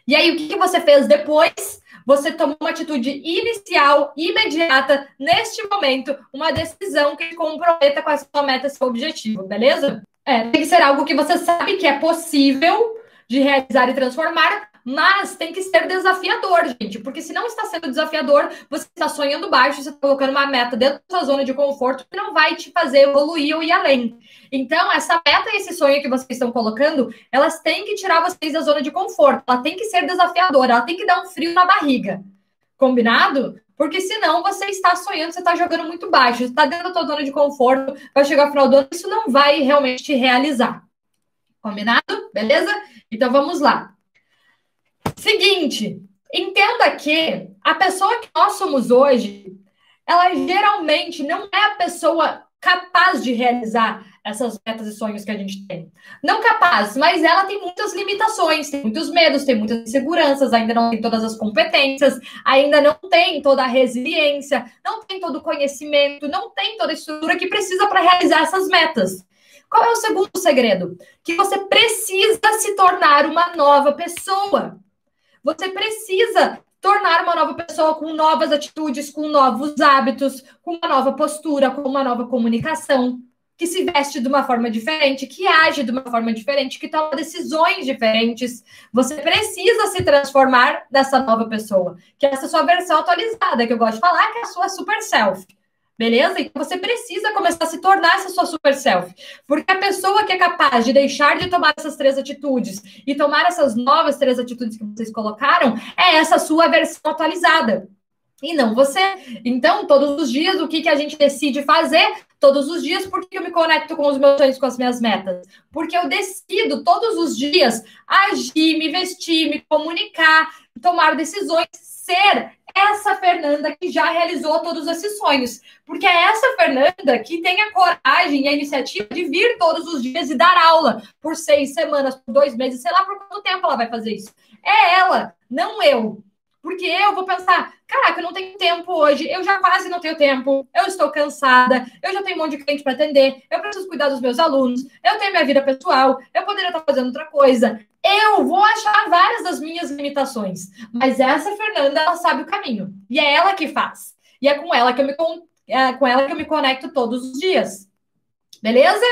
E aí o que, você fez depois? Você tomou uma atitude inicial, imediata, neste momento, uma decisão que comprometa com a sua meta, seu objetivo, beleza? É, tem que ser algo que você sabe que é possível de realizar e transformar, mas tem que ser desafiador, gente, porque se não está sendo desafiador, você está sonhando baixo, você está colocando uma meta dentro da sua zona de conforto que não vai te fazer evoluir ou ir além. Então, essa meta e esse sonho que vocês estão colocando, elas têm que tirar vocês da zona de conforto, ela tem que ser desafiadora, ela tem que dar um frio na barriga. Combinado? Porque senão você está sonhando, você está jogando muito baixo, está dentro da sua zona de conforto, vai chegar final do ano, isso não vai realmente te realizar. Combinado? Beleza? Então vamos lá. Seguinte, entenda que a pessoa que nós somos hoje, ela geralmente não é a pessoa capaz de realizar essas metas e sonhos que a gente tem. Não capaz, mas ela tem muitas limitações, tem muitos medos, tem muitas inseguranças, ainda não tem todas as competências, ainda não tem toda a resiliência, não tem todo o conhecimento, não tem toda a estrutura que precisa para realizar essas metas. Qual é o segundo segredo? Que você precisa se tornar uma nova pessoa. Você precisa tornar uma nova pessoa com novas atitudes, com novos hábitos, com uma nova postura, com uma nova comunicação que se veste de uma forma diferente, que age de uma forma diferente, que toma decisões diferentes. Você precisa se transformar nessa nova pessoa, que é essa sua versão atualizada, que eu gosto de falar, que é a sua super self. Beleza? Então você precisa começar a se tornar essa sua super self. Porque a pessoa que é capaz de deixar de tomar essas três atitudes e tomar essas novas três atitudes que vocês colocaram é essa sua versão atualizada e não você. Então, todos os dias, o que, que a gente decide fazer? Todos os dias, porque eu me conecto com os meus sonhos, com as minhas metas? Porque eu decido todos os dias agir, me vestir, me comunicar, tomar decisões, ser essa Fernanda que já realizou todos esses sonhos. Porque é essa Fernanda que tem a coragem e a iniciativa de vir todos os dias e dar aula por seis semanas, por dois meses, sei lá por quanto tempo ela vai fazer isso. É ela, não eu. Porque eu vou pensar, caraca, eu não tenho tempo hoje, eu já quase não tenho tempo, eu estou cansada, eu já tenho um monte de cliente para atender, eu preciso cuidar dos meus alunos, eu tenho minha vida pessoal, eu poderia estar fazendo outra coisa. Eu vou achar várias das minhas limitações, mas essa Fernanda, ela sabe o caminho, e é ela que faz. E é com ela que eu me, é com ela que eu me conecto todos os dias. Beleza?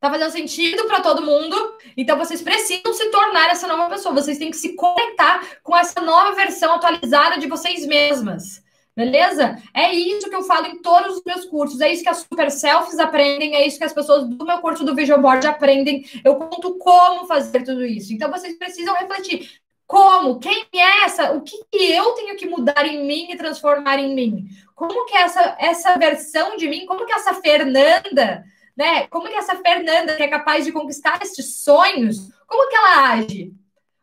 Tá fazendo sentido para todo mundo? Então vocês precisam se tornar essa nova pessoa. Vocês têm que se conectar com essa nova versão atualizada de vocês mesmas. Beleza? É isso que eu falo em todos os meus cursos. É isso que as super selfies aprendem, é isso que as pessoas do meu curso do Vision Board aprendem. Eu conto como fazer tudo isso. Então vocês precisam refletir. Como? Quem é essa? O que, eu tenho que mudar em mim e transformar em mim? Como que é essa, essa versão de mim, como que é essa Fernanda né? Como que essa Fernanda, que é capaz de conquistar esses sonhos, como que ela age?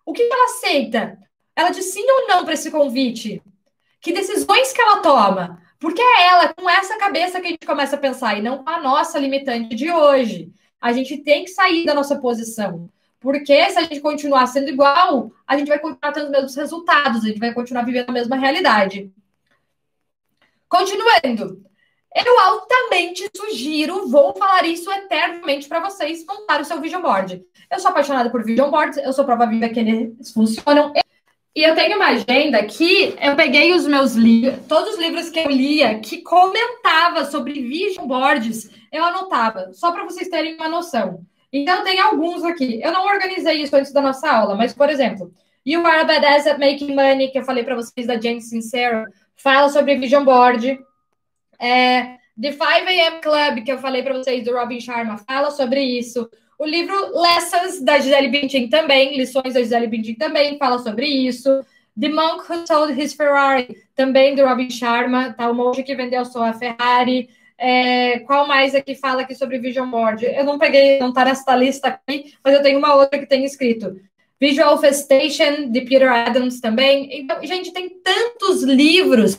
O que, ela aceita? Ela diz sim ou não para esse convite? Que decisões que ela toma? Porque é ela, com essa cabeça que a gente começa a pensar, e não com a nossa limitante de hoje. A gente tem que sair da nossa posição. Porque se a gente continuar sendo igual, a gente vai continuar tendo os mesmos resultados, a gente vai continuar vivendo a mesma realidade. Continuando. Eu altamente sugiro, vou falar isso eternamente para vocês, montar o seu vision board. Eu sou apaixonada por vision boards, eu sou prova viva que eles funcionam. E eu tenho uma agenda que eu peguei os meus livros, todos os livros que eu lia que comentava sobre vision boards, eu anotava, só para vocês terem uma noção. Então tem alguns aqui. Eu não organizei isso antes da nossa aula, mas por exemplo, You Are a Badass at Making Money, que eu falei para vocês da Jane Sincero, fala sobre vision board. É, The 5 AM Club, que eu falei para vocês do Robin Sharma, fala sobre isso. O livro Lessons da Gisele Bündchen também, lições da Gisele Bündchen também fala sobre isso. The Monk Who Sold His Ferrari, também do Robin Sharma, tá? O monge que vendeu sua Ferrari. É, qual mais aqui fala aqui sobre Vision Board? Eu não peguei, não tá nessa lista aqui, mas eu tenho uma outra que tem escrito. Visual Festation, de Peter Adams também. Então, gente, tem tantos livros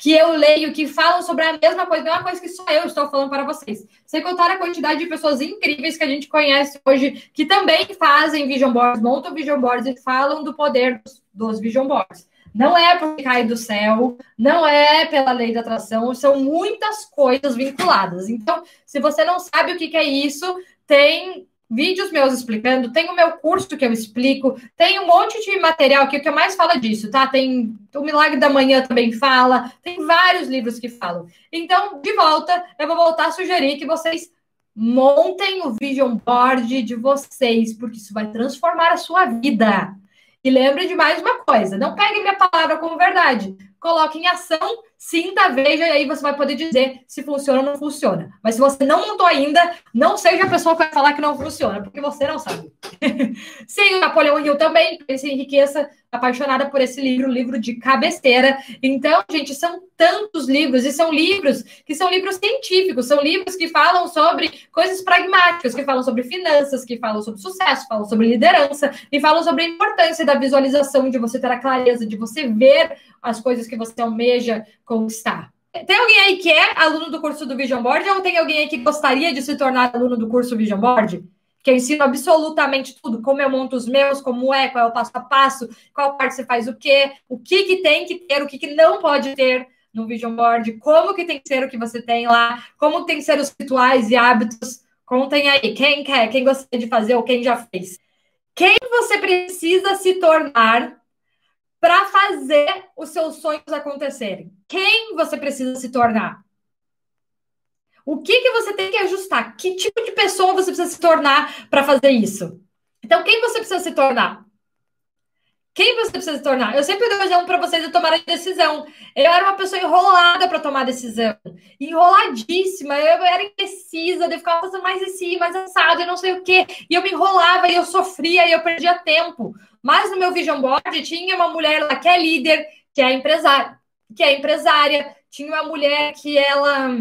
que eu leio que falam sobre a mesma coisa, não é uma coisa que só eu estou falando para vocês. Sem contar a quantidade de pessoas incríveis que a gente conhece hoje, que também fazem vision boards, montam vision boards e falam do poder dos, dos vision boards. Não é porque cai do céu, não é pela lei da atração, são muitas coisas vinculadas. Então, se você não sabe o que, que é isso, tem vídeos meus explicando, tem o meu curso que eu explico, tem um monte de material aqui que eu mais falo disso, tá? Tem o Milagre da Manhã também fala, tem vários livros que falam. Então, de volta, eu vou voltar a sugerir que vocês montem o vision board de vocês, porque isso vai transformar a sua vida. E lembre de mais uma coisa: não pegue minha palavra como verdade. Coloque em ação sinta, veja, e aí você vai poder dizer se funciona ou não funciona. Mas se você não montou ainda, não seja a pessoa que vai falar que não funciona, porque você não sabe. Sim, o Napoleão Hill também, esse enriqueça, apaixonada por esse livro, livro de cabeceira. Então, gente, são tantos livros, e são livros que são livros científicos, são livros que falam sobre coisas pragmáticas, que falam sobre finanças, que falam sobre sucesso, falam sobre liderança, e falam sobre a importância da visualização, de você ter a clareza, de você ver as coisas que você almeja conquistar. Tem alguém aí que é aluno do curso do Vision Board ou tem alguém aí que gostaria de se tornar aluno do curso Vision Board? Que eu ensino absolutamente tudo, como eu monto os meus, como é, qual é o passo a passo, qual parte você faz o quê, o que, que tem que ter, o que, que não pode ter no Vision Board, como que tem que ser o que você tem lá, como tem que ser os rituais e hábitos. Contem aí, quem quer, quem gostaria de fazer ou quem já fez. Quem você precisa se tornar para fazer os seus sonhos acontecerem? Quem você precisa se tornar? O que, que você tem que ajustar? Que tipo de pessoa você precisa se tornar para fazer isso? Então, quem você precisa se tornar? Quem você precisa se tornar? Eu sempre dou exemplo para vocês de tomar a decisão. Eu era uma pessoa enrolada para tomar decisão. Enroladíssima. Eu era indecisa, eu ficava fazendo mais assim, mais assado, e não sei o quê. E eu me enrolava, e eu sofria, e eu perdia tempo. Mas no meu vision board tinha uma mulher lá que é líder, que é empresária, que é empresária, tinha uma mulher que ela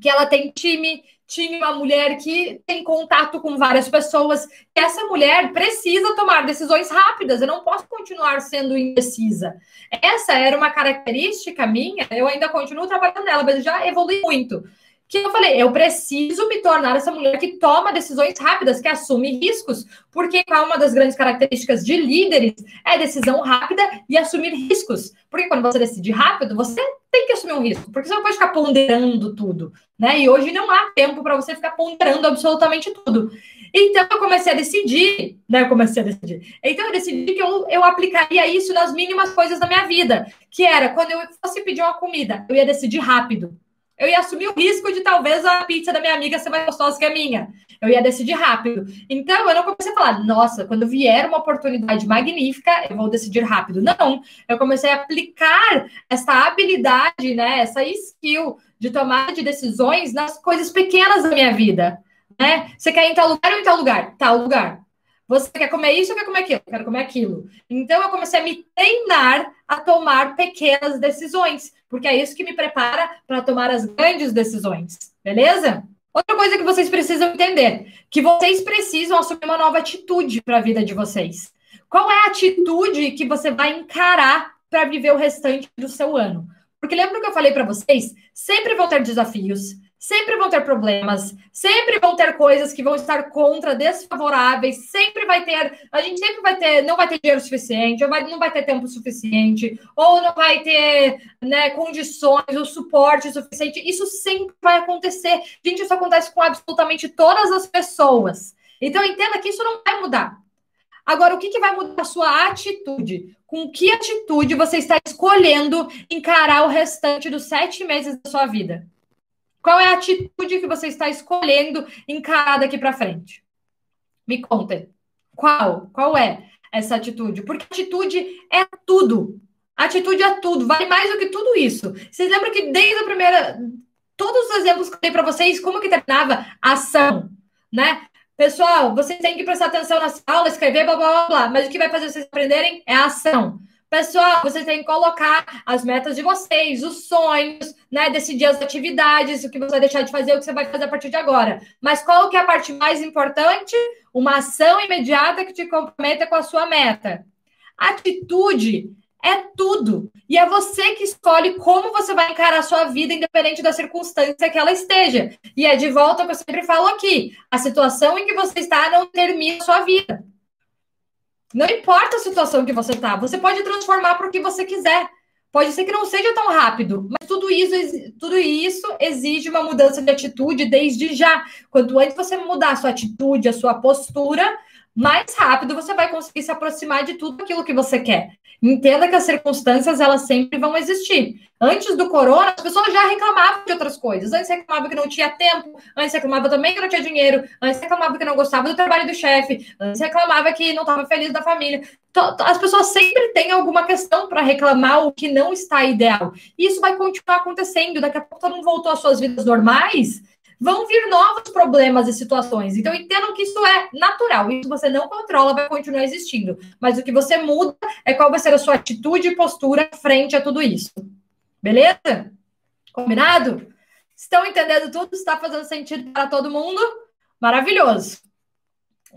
que ela tem time, tinha uma mulher que tem contato com várias pessoas. Essa mulher precisa tomar decisões rápidas. Eu não posso continuar sendo indecisa. Essa era uma característica minha. Eu ainda continuo trabalhando nela, mas já evolui muito que eu falei, eu preciso me tornar essa mulher que toma decisões rápidas, que assume riscos, porque uma das grandes características de líderes é decisão rápida e assumir riscos. Porque quando você decide rápido, você tem que assumir um risco, porque você não pode ficar ponderando tudo, né? E hoje não há tempo para você ficar ponderando absolutamente tudo. Então eu comecei a decidir, né? Eu comecei a decidir. Então eu decidi que eu, eu aplicaria isso nas mínimas coisas da minha vida, que era quando eu fosse pedir uma comida, eu ia decidir rápido eu ia assumir o risco de talvez a pizza da minha amiga ser mais gostosa que a minha. Eu ia decidir rápido. Então, eu não comecei a falar, nossa, quando vier uma oportunidade magnífica, eu vou decidir rápido. Não, eu comecei a aplicar essa habilidade, né, essa skill de tomada de decisões nas coisas pequenas da minha vida. Né? Você quer ir em tal lugar ou em tal lugar? Tal lugar. Você quer comer isso ou quer comer aquilo? Quero comer aquilo. Então, eu comecei a me treinar a tomar pequenas decisões, porque é isso que me prepara para tomar as grandes decisões. Beleza? Outra coisa que vocês precisam entender: que vocês precisam assumir uma nova atitude para a vida de vocês. Qual é a atitude que você vai encarar para viver o restante do seu ano? Porque lembra que eu falei para vocês? Sempre vão ter desafios, sempre vão ter problemas, sempre vão ter coisas que vão estar contra, desfavoráveis, sempre vai ter, a gente sempre vai ter, não vai ter dinheiro suficiente, ou vai, não vai ter tempo suficiente, ou não vai ter né, condições, ou suporte suficiente. Isso sempre vai acontecer. Gente, isso acontece com absolutamente todas as pessoas. Então entenda que isso não vai mudar. Agora, o que, que vai mudar a sua atitude? Com que atitude você está escolhendo encarar o restante dos sete meses da sua vida? Qual é a atitude que você está escolhendo encarar daqui para frente? Me contem. Qual? Qual é essa atitude? Porque atitude é tudo. Atitude é tudo. Vale mais do que tudo isso. Vocês lembram que desde a primeira. Todos os exemplos que eu dei para vocês, como que terminava? Ação, né? Pessoal, vocês têm que prestar atenção na aula, escrever, blá, blá, blá, blá. Mas o que vai fazer vocês aprenderem é a ação. Pessoal, vocês têm que colocar as metas de vocês, os sonhos, né? Decidir as atividades, o que você vai deixar de fazer, o que você vai fazer a partir de agora. Mas qual que é a parte mais importante? Uma ação imediata que te comprometa com a sua meta. Atitude é tudo. E é você que escolhe como você vai encarar a sua vida, independente da circunstância que ela esteja. E é de volta que eu sempre falo aqui: a situação em que você está não termina a sua vida. Não importa a situação que você está, você pode transformar para o que você quiser. Pode ser que não seja tão rápido, mas tudo isso, tudo isso exige uma mudança de atitude desde já. Quanto antes você mudar a sua atitude, a sua postura, mais rápido você vai conseguir se aproximar de tudo aquilo que você quer. Entenda que as circunstâncias elas sempre vão existir. Antes do corona, as pessoas já reclamavam de outras coisas. Antes reclamavam que não tinha tempo, antes reclamava também que não tinha dinheiro, antes reclamava que não gostava do trabalho do chefe, antes reclamava que não estava feliz da família. As pessoas sempre têm alguma questão para reclamar o que não está ideal. E isso vai continuar acontecendo. Daqui a pouco todo mundo voltou às suas vidas normais vão vir novos problemas e situações. Então, entendam que isso é natural. Isso você não controla, vai continuar existindo. Mas o que você muda é qual vai ser a sua atitude e postura frente a tudo isso. Beleza? Combinado? Estão entendendo tudo? Está fazendo sentido para todo mundo? Maravilhoso.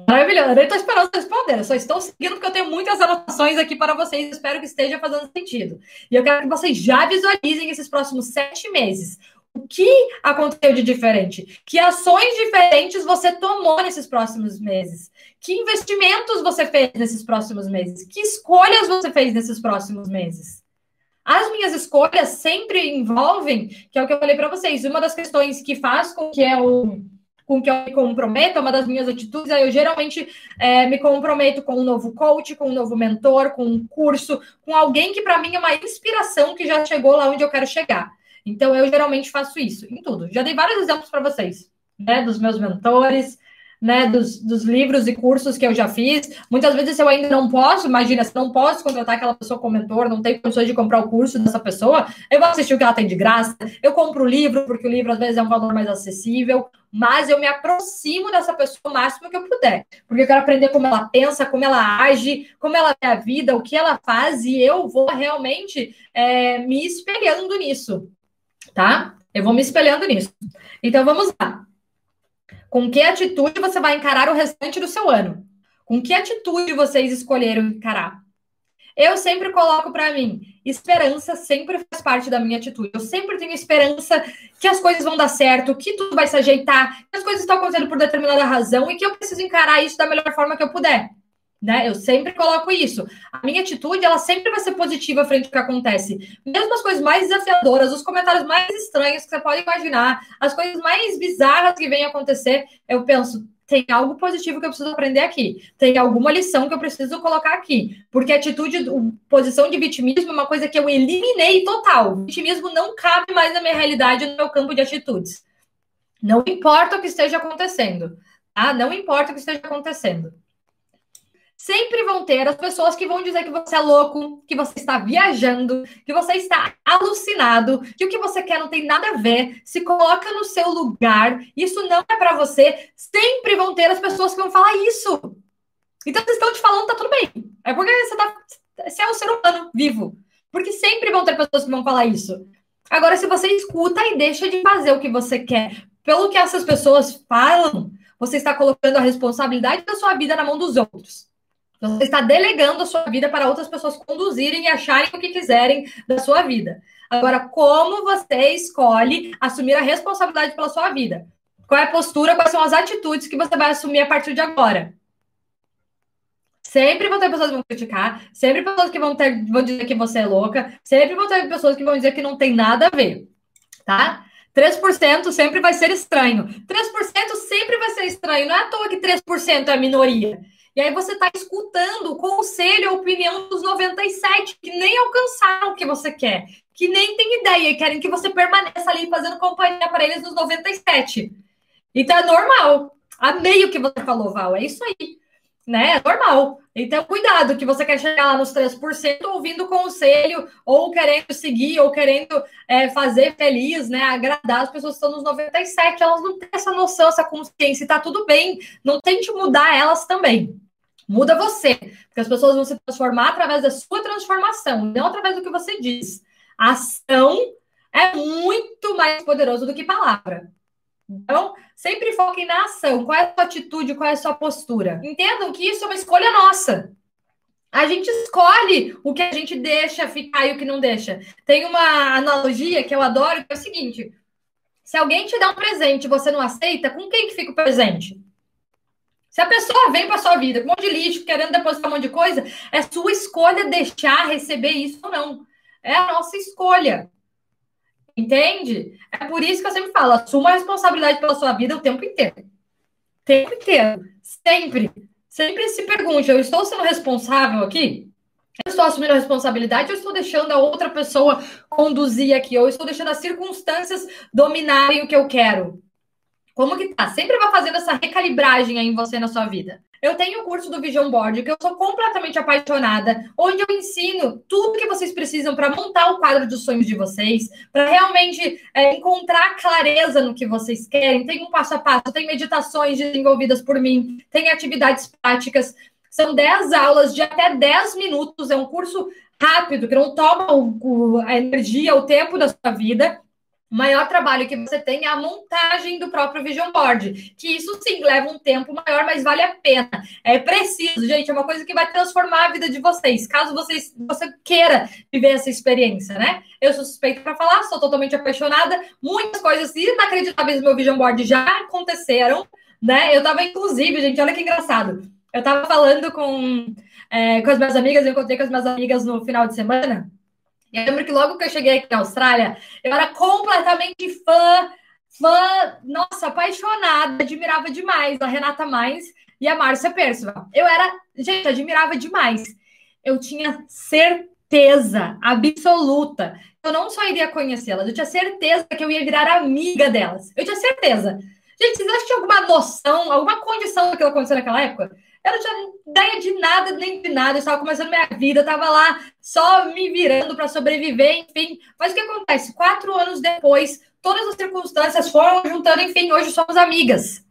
Maravilhoso. Eu nem estou esperando responder, eu só estou seguindo porque eu tenho muitas anotações aqui para vocês. Espero que esteja fazendo sentido. E eu quero que vocês já visualizem esses próximos sete meses o que aconteceu de diferente? Que ações diferentes você tomou nesses próximos meses? Que investimentos você fez nesses próximos meses? Que escolhas você fez nesses próximos meses? As minhas escolhas sempre envolvem, que é o que eu falei para vocês, uma das questões que faz com que eu com que eu me comprometo, uma das minhas atitudes, eu geralmente é, me comprometo com um novo coach, com um novo mentor, com um curso, com alguém que para mim é uma inspiração que já chegou lá onde eu quero chegar. Então, eu geralmente faço isso em tudo. Já dei vários exemplos para vocês, né? Dos meus mentores, né? Dos, dos, livros e cursos que eu já fiz. Muitas vezes eu ainda não posso, imagina, se não posso contratar aquela pessoa como mentor, não tenho condições de comprar o curso dessa pessoa, eu vou assistir o que ela tem de graça, eu compro o livro, porque o livro às vezes é um valor mais acessível, mas eu me aproximo dessa pessoa o máximo que eu puder, porque eu quero aprender como ela pensa, como ela age, como ela vê a vida, o que ela faz, e eu vou realmente é, me espelhando nisso tá? Eu vou me espelhando nisso. Então vamos lá. Com que atitude você vai encarar o restante do seu ano? Com que atitude vocês escolheram encarar? Eu sempre coloco para mim, esperança sempre faz parte da minha atitude. Eu sempre tenho esperança que as coisas vão dar certo, que tudo vai se ajeitar, que as coisas estão acontecendo por determinada razão e que eu preciso encarar isso da melhor forma que eu puder né? Eu sempre coloco isso. A minha atitude, ela sempre vai ser positiva frente ao que acontece. Mesmo as coisas mais desafiadoras, os comentários mais estranhos que você pode imaginar, as coisas mais bizarras que vêm acontecer, eu penso, tem algo positivo que eu preciso aprender aqui. Tem alguma lição que eu preciso colocar aqui. Porque atitude, posição de vitimismo é uma coisa que eu eliminei total. O vitimismo não cabe mais na minha realidade, no meu campo de atitudes. Não importa o que esteja acontecendo, tá? Não importa o que esteja acontecendo. Sempre vão ter as pessoas que vão dizer que você é louco, que você está viajando, que você está alucinado, que o que você quer não tem nada a ver. Se coloca no seu lugar, isso não é para você. Sempre vão ter as pessoas que vão falar isso. Então, vocês estão te falando, tá tudo bem. É porque você, tá, você é um ser humano vivo. Porque sempre vão ter pessoas que vão falar isso. Agora, se você escuta e deixa de fazer o que você quer pelo que essas pessoas falam, você está colocando a responsabilidade da sua vida na mão dos outros. Você está delegando a sua vida para outras pessoas conduzirem e acharem o que quiserem da sua vida. Agora, como você escolhe assumir a responsabilidade pela sua vida? Qual é a postura, quais são as atitudes que você vai assumir a partir de agora? Sempre vão ter pessoas que vão criticar, sempre pessoas que vão, ter, vão dizer que você é louca, sempre vão ter pessoas que vão dizer que não tem nada a ver, tá? 3% sempre vai ser estranho. 3% sempre vai ser estranho. Não é à toa que 3% é a minoria. E aí você está escutando o conselho, a opinião dos 97, que nem alcançaram o que você quer, que nem tem ideia e querem que você permaneça ali fazendo companhia para eles nos 97. Então é normal. Amei o que você falou, Val. É isso aí. Né? É normal. Então, cuidado, que você quer chegar lá nos 3% ouvindo conselho, ou querendo seguir, ou querendo é, fazer feliz, né? Agradar as pessoas que estão nos 97, elas não têm essa noção, essa consciência, e tá tudo bem. Não tente mudar elas também. Muda você, porque as pessoas vão se transformar através da sua transformação, não através do que você diz. ação é muito mais poderoso do que palavra. Então, sempre foquem na ação. Qual é a sua atitude, qual é a sua postura? Entendam que isso é uma escolha nossa. A gente escolhe o que a gente deixa ficar e o que não deixa. Tem uma analogia que eu adoro, que é o seguinte: se alguém te dá um presente e você não aceita, com quem que fica o presente? Se a pessoa vem para sua vida com um monte de lixo, querendo depositar um monte de coisa, é sua escolha deixar receber isso ou não. É a nossa escolha. Entende? É por isso que eu sempre falo, assuma a responsabilidade pela sua vida o tempo inteiro. O tempo inteiro. Sempre. Sempre se pergunte, eu estou sendo responsável aqui? Eu estou assumindo a responsabilidade ou estou deixando a outra pessoa conduzir aqui? Ou estou deixando as circunstâncias dominarem o que eu quero? Como que tá? Sempre vai fazendo essa recalibragem aí em você na sua vida. Eu tenho o curso do Vision Board, que eu sou completamente apaixonada, onde eu ensino tudo que vocês precisam para montar o quadro dos sonhos de vocês, para realmente é, encontrar clareza no que vocês querem. Tem um passo a passo, tem meditações desenvolvidas por mim, tem atividades práticas. São 10 aulas de até 10 minutos, é um curso rápido, que não toma o, a energia, o tempo da sua vida. O maior trabalho que você tem é a montagem do próprio Vision Board, que isso sim leva um tempo maior, mas vale a pena. É preciso, gente, é uma coisa que vai transformar a vida de vocês, caso vocês você queira viver essa experiência, né? Eu sou suspeita para falar, sou totalmente apaixonada, muitas coisas inacreditáveis no meu Vision Board já aconteceram, né? Eu tava, inclusive, gente, olha que engraçado. Eu tava falando com, é, com as minhas amigas, eu encontrei com as minhas amigas no final de semana. Eu lembro que logo que eu cheguei aqui na Austrália, eu era completamente fã, fã, nossa, apaixonada, admirava demais a Renata Mais e a Márcia Percival. Eu era, gente, admirava demais. Eu tinha certeza absoluta eu não só iria conhecê-las, eu tinha certeza que eu ia virar amiga delas. Eu tinha certeza. Gente, vocês acham que tinha alguma noção, alguma condição do que aconteceu naquela época? Eu não tinha ideia de nada, nem de nada. Eu estava começando minha vida, estava lá só me virando para sobreviver, enfim. Mas o que acontece? Quatro anos depois, todas as circunstâncias foram juntando, enfim, hoje somos amigas.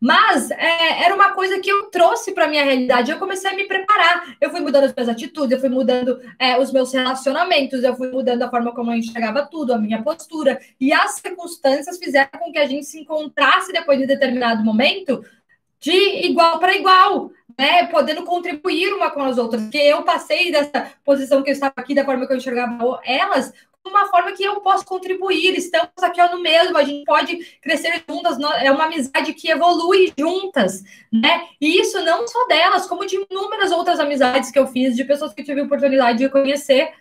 Mas é, era uma coisa que eu trouxe para minha realidade. Eu comecei a me preparar. Eu fui mudando as minhas atitudes, eu fui mudando é, os meus relacionamentos, eu fui mudando a forma como eu enxergava tudo, a minha postura. E as circunstâncias fizeram com que a gente se encontrasse depois de determinado momento de igual para igual, né? Podendo contribuir uma com as outras. Porque eu passei dessa posição que eu estava aqui, da forma que eu enxergava elas, uma forma que eu posso contribuir. Estamos aqui no mesmo, a gente pode crescer juntas, é uma amizade que evolui juntas, né? E isso não só delas, como de inúmeras outras amizades que eu fiz, de pessoas que tive oportunidade de conhecer.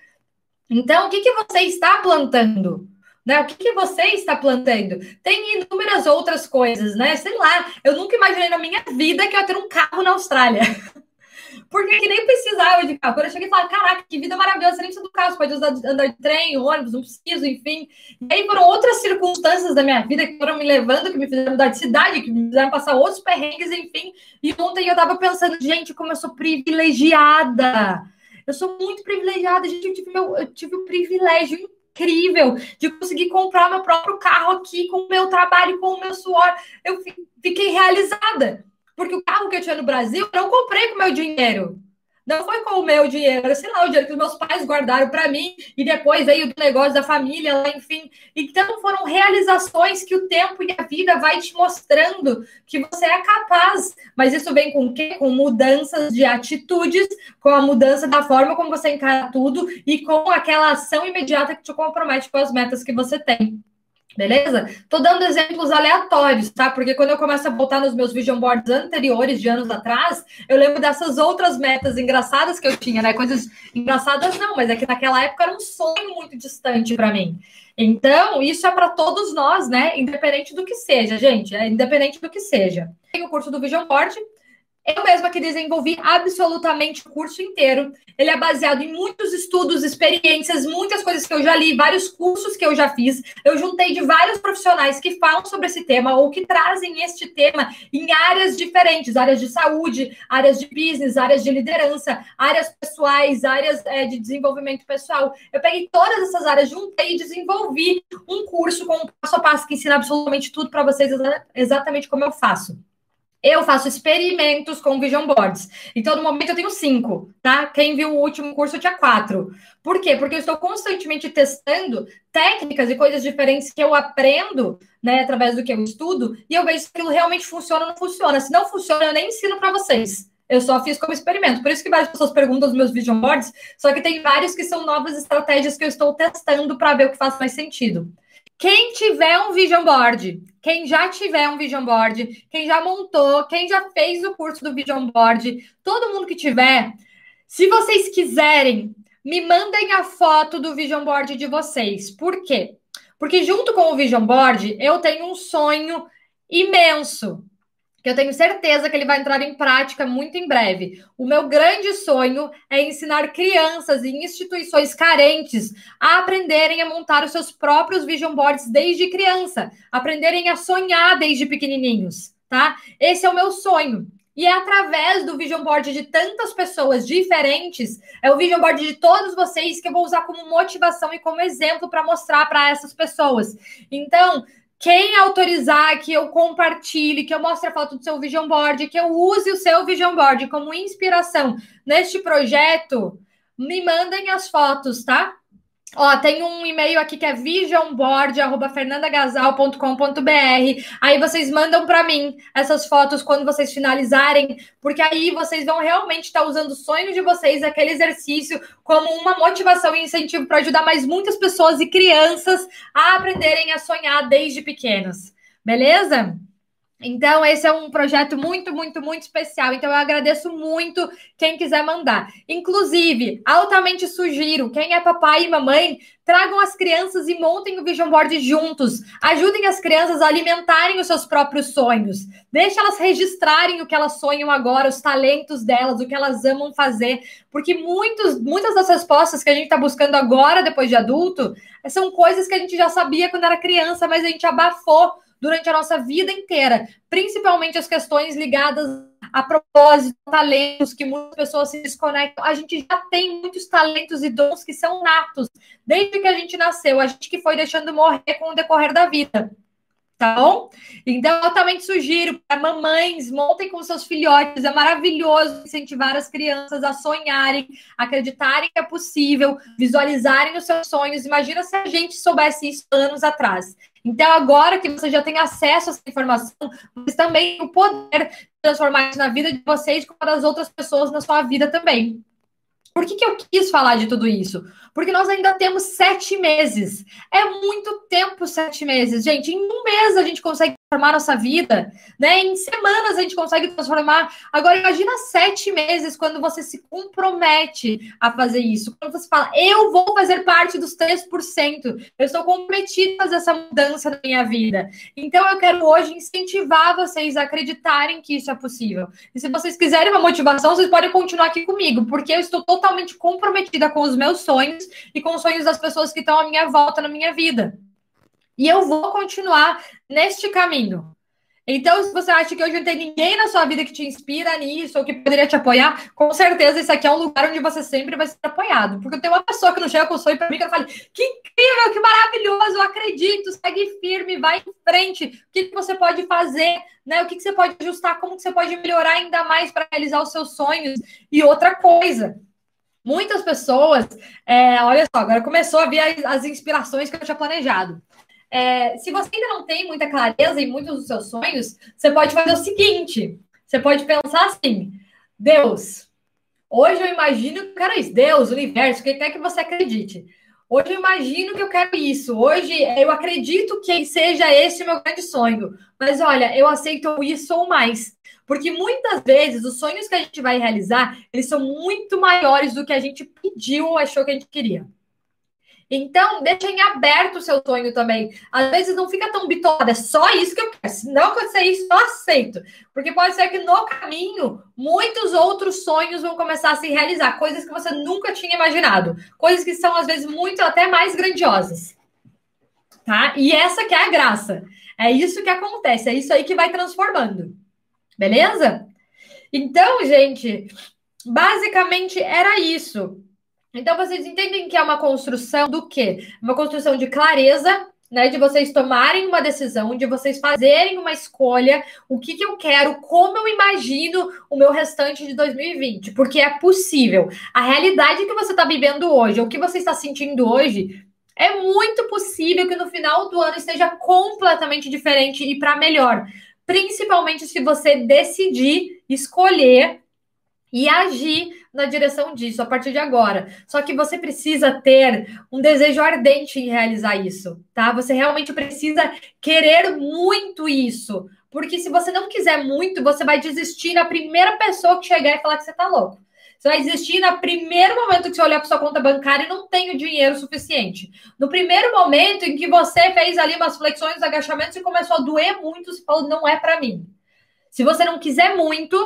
Então, o que, que você está plantando? Né? O que, que você está plantando? Tem inúmeras outras coisas, né? Sei lá, eu nunca imaginei na minha vida que eu ia ter um carro na Austrália. Porque que nem precisava de carro. Quando eu cheguei e falei, caraca, que vida maravilhosa, você nem precisa do carro, você pode usar, andar de trem, ônibus, não preciso, enfim. E aí foram outras circunstâncias da minha vida que foram me levando, que me fizeram mudar de cidade, que me fizeram passar outros perrengues, enfim. E ontem eu tava pensando, gente, como eu sou privilegiada. Eu sou muito privilegiada, gente. Eu tive, meu, eu tive o privilégio incrível de conseguir comprar meu próprio carro aqui com o meu trabalho, com o meu suor. Eu fiquei realizada. Porque o carro que eu tinha no Brasil, eu não comprei com meu dinheiro. Não foi com o meu dinheiro, sei lá, o dinheiro que os meus pais guardaram para mim e depois veio do negócio da família, enfim. Então foram realizações que o tempo e a vida vai te mostrando que você é capaz. Mas isso vem com o quê? Com mudanças de atitudes, com a mudança da forma como você encara tudo e com aquela ação imediata que te compromete com as metas que você tem. Beleza? Tô dando exemplos aleatórios, tá? Porque quando eu começo a voltar nos meus vision boards anteriores, de anos atrás, eu lembro dessas outras metas engraçadas que eu tinha, né? Coisas engraçadas não, mas é que naquela época era um sonho muito distante para mim. Então, isso é para todos nós, né? Independente do que seja, gente, é independente do que seja. Tem o curso do Vision Board, Eu mesma que desenvolvi absolutamente o curso inteiro. Ele é baseado em muitos estudos, experiências, muitas coisas que eu já li, vários cursos que eu já fiz. Eu juntei de vários profissionais que falam sobre esse tema ou que trazem este tema em áreas diferentes, áreas de saúde, áreas de business, áreas de liderança, áreas pessoais, áreas é, de desenvolvimento pessoal. Eu peguei todas essas áreas, juntei e desenvolvi um curso com um passo a passo que ensina absolutamente tudo para vocês exatamente como eu faço. Eu faço experimentos com vision boards. Então, no momento, eu tenho cinco, tá? Quem viu o último curso tinha quatro. Por quê? Porque eu estou constantemente testando técnicas e coisas diferentes que eu aprendo, né, através do que eu estudo, e eu vejo se aquilo realmente funciona ou não funciona. Se não funciona, eu nem ensino para vocês. Eu só fiz como experimento. Por isso que várias pessoas perguntam os meus vision boards, só que tem vários que são novas estratégias que eu estou testando para ver o que faz mais sentido. Quem tiver um vision board, quem já tiver um vision board, quem já montou, quem já fez o curso do vision board, todo mundo que tiver, se vocês quiserem, me mandem a foto do vision board de vocês. Por quê? Porque junto com o vision board, eu tenho um sonho imenso que eu tenho certeza que ele vai entrar em prática muito em breve. O meu grande sonho é ensinar crianças em instituições carentes a aprenderem a montar os seus próprios vision boards desde criança, aprenderem a sonhar desde pequenininhos, tá? Esse é o meu sonho. E é através do vision board de tantas pessoas diferentes, é o vision board de todos vocês que eu vou usar como motivação e como exemplo para mostrar para essas pessoas. Então, quem autorizar que eu compartilhe, que eu mostre a foto do seu vision board, que eu use o seu vision board como inspiração neste projeto, me mandem as fotos, tá? Ó, tem um e-mail aqui que é visionboard@fernandagasal.com.br. Aí vocês mandam para mim essas fotos quando vocês finalizarem, porque aí vocês vão realmente estar tá usando os sonhos de vocês, aquele exercício, como uma motivação e incentivo para ajudar mais muitas pessoas e crianças a aprenderem a sonhar desde pequenos. Beleza? Então, esse é um projeto muito, muito, muito especial. Então, eu agradeço muito quem quiser mandar. Inclusive, altamente sugiro, quem é papai e mamãe, tragam as crianças e montem o Vision Board juntos. Ajudem as crianças a alimentarem os seus próprios sonhos. Deixe elas registrarem o que elas sonham agora, os talentos delas, o que elas amam fazer. Porque muitos, muitas das respostas que a gente está buscando agora, depois de adulto, são coisas que a gente já sabia quando era criança, mas a gente abafou durante a nossa vida inteira, principalmente as questões ligadas a propósito, talentos que muitas pessoas se desconectam. A gente já tem muitos talentos e dons que são natos desde que a gente nasceu, a gente que foi deixando morrer com o decorrer da vida. Tá bom? Então, eu altamente sugiro para mamães, montem com seus filhotes. É maravilhoso incentivar as crianças a sonharem, acreditarem que é possível, visualizarem os seus sonhos. Imagina se a gente soubesse isso anos atrás. Então, agora que você já tem acesso a essa informação, mas também o poder de transformar isso na vida de vocês e das outras pessoas na sua vida também. Por que, que eu quis falar de tudo isso? Porque nós ainda temos sete meses. É muito tempo, sete meses. Gente, em um mês a gente consegue transformar nossa vida, né? Em semanas a gente consegue transformar. Agora, imagina sete meses quando você se compromete a fazer isso. Quando você fala, eu vou fazer parte dos 3%, eu estou comprometido a fazer essa mudança na minha vida. Então, eu quero hoje incentivar vocês a acreditarem que isso é possível. E se vocês quiserem uma motivação, vocês podem continuar aqui comigo, porque eu estou totalmente comprometida com os meus sonhos e com os sonhos das pessoas que estão à minha volta na minha vida. E eu vou continuar neste caminho. Então, se você acha que hoje não tem ninguém na sua vida que te inspira nisso ou que poderia te apoiar, com certeza esse aqui é um lugar onde você sempre vai ser apoiado. Porque tem uma pessoa que não chega com sonho para mim que eu falo: que incrível, que maravilhoso, eu acredito, segue firme, vai em frente. O que, que você pode fazer, né? O que, que você pode ajustar, como que você pode melhorar ainda mais para realizar os seus sonhos. E outra coisa, muitas pessoas, é, olha só, agora começou a vir as, as inspirações que eu tinha planejado. É, se você ainda não tem muita clareza em muitos dos seus sonhos, você pode fazer o seguinte: você pode pensar assim, Deus, hoje eu imagino que eu quero isso. Deus, universo, o que quer que você acredite. Hoje eu imagino que eu quero isso. Hoje eu acredito que seja esse o meu grande sonho. Mas olha, eu aceito isso ou mais. Porque muitas vezes os sonhos que a gente vai realizar, eles são muito maiores do que a gente pediu ou achou que a gente queria. Então, deixa em aberto o seu sonho também. Às vezes não fica tão bitolada, é só isso que eu quero. Se não acontecer isso, eu aceito. Porque pode ser que no caminho, muitos outros sonhos vão começar a se realizar, coisas que você nunca tinha imaginado, coisas que são, às vezes, muito até mais grandiosas. Tá? E essa que é a graça. É isso que acontece, é isso aí que vai transformando. Beleza? Então, gente, basicamente era isso. Então vocês entendem que é uma construção do quê? Uma construção de clareza, né? De vocês tomarem uma decisão, de vocês fazerem uma escolha, o que, que eu quero, como eu imagino o meu restante de 2020, porque é possível. A realidade que você está vivendo hoje, o que você está sentindo hoje, é muito possível que no final do ano esteja completamente diferente e para melhor. Principalmente se você decidir escolher e agir na direção disso a partir de agora. Só que você precisa ter um desejo ardente em realizar isso, tá? Você realmente precisa querer muito isso. Porque se você não quiser muito, você vai desistir na primeira pessoa que chegar e falar que você tá louco. Você vai desistir no primeiro momento que você olhar para sua conta bancária e não tem o dinheiro suficiente. No primeiro momento em que você fez ali umas flexões, agachamentos e começou a doer muito, você falou, não é para mim. Se você não quiser muito,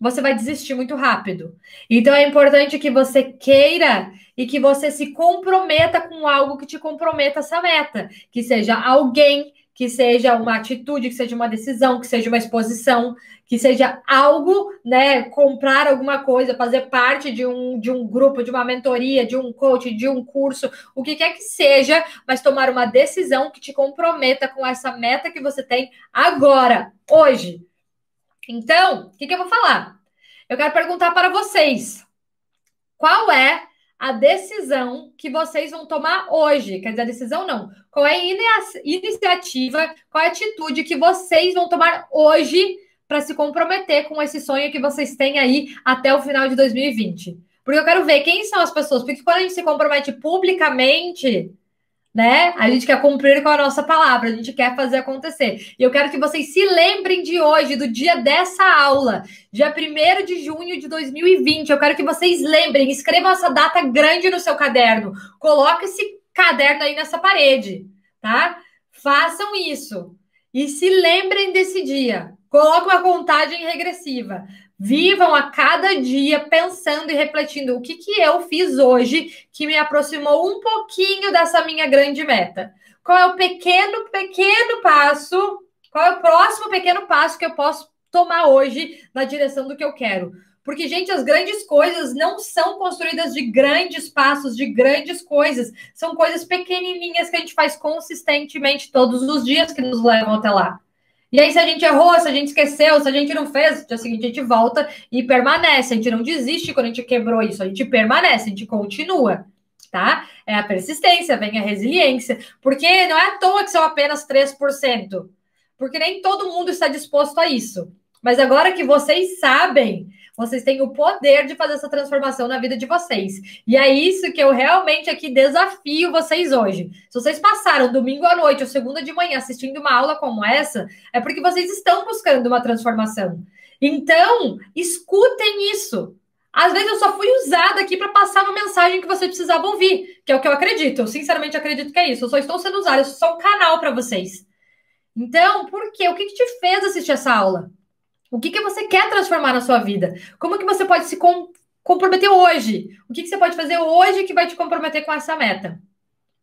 você vai desistir muito rápido. Então é importante que você queira e que você se comprometa com algo que te comprometa essa meta, que seja alguém, que seja uma atitude, que seja uma decisão, que seja uma exposição, que seja algo, né, comprar alguma coisa, fazer parte de um, de um grupo, de uma mentoria, de um coach, de um curso, o que quer que seja, mas tomar uma decisão que te comprometa com essa meta que você tem agora, hoje. Então, o que, que eu vou falar? Eu quero perguntar para vocês: qual é a decisão que vocês vão tomar hoje? Quer dizer, a decisão não. Qual é a iniciativa, qual é a atitude que vocês vão tomar hoje para se comprometer com esse sonho que vocês têm aí até o final de 2020? Porque eu quero ver quem são as pessoas. Porque quando a gente se compromete publicamente, né? A gente quer cumprir com a nossa palavra, a gente quer fazer acontecer. E eu quero que vocês se lembrem de hoje, do dia dessa aula, dia 1 de junho de 2020. Eu quero que vocês lembrem, escrevam essa data grande no seu caderno. Coloque esse caderno aí nessa parede, tá? Façam isso. E se lembrem desse dia. Coloque uma contagem regressiva. Vivam a cada dia pensando e refletindo o que, que eu fiz hoje que me aproximou um pouquinho dessa minha grande meta. Qual é o pequeno, pequeno passo? Qual é o próximo pequeno passo que eu posso tomar hoje na direção do que eu quero? Porque, gente, as grandes coisas não são construídas de grandes passos, de grandes coisas. São coisas pequenininhas que a gente faz consistentemente todos os dias que nos levam até lá. E aí, se a gente errou, se a gente esqueceu, se a gente não fez, no dia seguinte a gente volta e permanece. A gente não desiste quando a gente quebrou isso, a gente permanece, a gente continua, tá? É a persistência, vem a resiliência. Porque não é à toa que são apenas 3%. Porque nem todo mundo está disposto a isso. Mas agora que vocês sabem vocês têm o poder de fazer essa transformação na vida de vocês. E é isso que eu realmente aqui desafio vocês hoje. Se vocês passaram domingo à noite ou segunda de manhã assistindo uma aula como essa, é porque vocês estão buscando uma transformação. Então, escutem isso. Às vezes eu só fui usada aqui para passar uma mensagem que você precisava ouvir, que é o que eu acredito. Eu sinceramente acredito que é isso. Eu só estou sendo usada, eu sou só um canal para vocês. Então, por quê? O que, que te fez assistir essa aula? O que, que você quer transformar na sua vida? Como que você pode se com comprometer hoje? O que, que você pode fazer hoje que vai te comprometer com essa meta?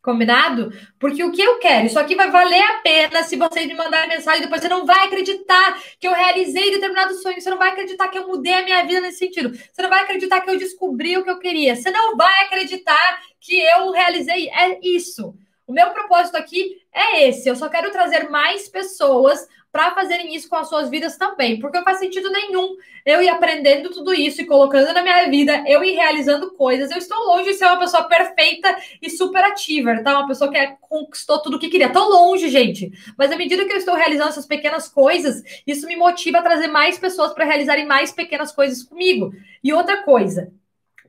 Combinado? Porque o que eu quero, isso aqui vai valer a pena se vocês me mandarem mensagem depois. Você não vai acreditar que eu realizei determinado sonho. Você não vai acreditar que eu mudei a minha vida nesse sentido. Você não vai acreditar que eu descobri o que eu queria. Você não vai acreditar que eu realizei. É isso. O meu propósito aqui é esse. Eu só quero trazer mais pessoas para fazerem isso com as suas vidas também, porque não faz sentido nenhum eu ir aprendendo tudo isso e colocando na minha vida, eu ir realizando coisas. Eu estou longe de ser uma pessoa perfeita e super ativa, tá? Uma pessoa que conquistou tudo o que queria. Tô longe, gente. Mas à medida que eu estou realizando essas pequenas coisas, isso me motiva a trazer mais pessoas para realizarem mais pequenas coisas comigo. E outra coisa,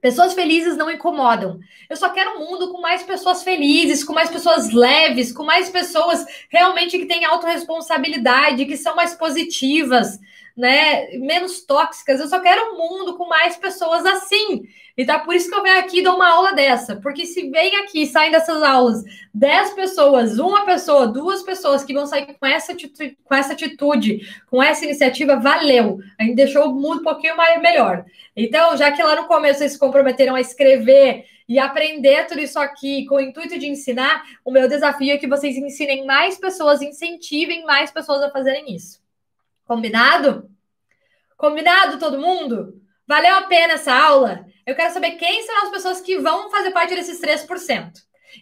Pessoas felizes não incomodam. Eu só quero um mundo com mais pessoas felizes, com mais pessoas leves, com mais pessoas realmente que têm autorresponsabilidade, que são mais positivas. Né, menos tóxicas. Eu só quero um mundo com mais pessoas assim. Então, por isso que eu venho aqui e dou uma aula dessa. Porque se vem aqui, saem dessas aulas 10 pessoas, uma pessoa, duas pessoas que vão sair com essa atitude, com essa, atitude, com essa iniciativa, valeu. A gente deixou o mundo um pouquinho mais melhor. Então, já que lá no começo vocês se comprometeram a escrever e aprender tudo isso aqui com o intuito de ensinar, o meu desafio é que vocês ensinem mais pessoas, incentivem mais pessoas a fazerem isso. Combinado? Combinado todo mundo? Valeu a pena essa aula? Eu quero saber quem são as pessoas que vão fazer parte desses 3%.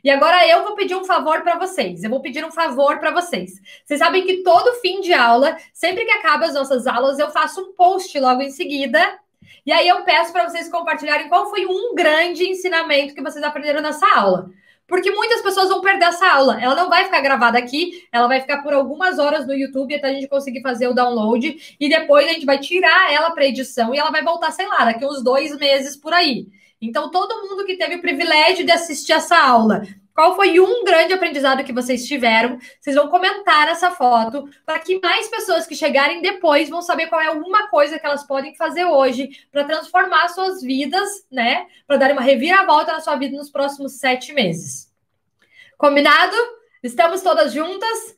E agora eu vou pedir um favor para vocês. Eu vou pedir um favor para vocês. Vocês sabem que todo fim de aula, sempre que acaba as nossas aulas, eu faço um post logo em seguida. E aí eu peço para vocês compartilharem qual foi um grande ensinamento que vocês aprenderam nessa aula porque muitas pessoas vão perder essa aula. Ela não vai ficar gravada aqui, ela vai ficar por algumas horas no YouTube até a gente conseguir fazer o download e depois a gente vai tirar ela para edição e ela vai voltar, sei lá, daqui uns dois meses por aí. Então, todo mundo que teve o privilégio de assistir essa aula qual foi um grande aprendizado que vocês tiveram? Vocês vão comentar essa foto para que mais pessoas que chegarem depois vão saber qual é uma coisa que elas podem fazer hoje para transformar suas vidas, né? Para dar uma reviravolta na sua vida nos próximos sete meses. Combinado? Estamos todas juntas?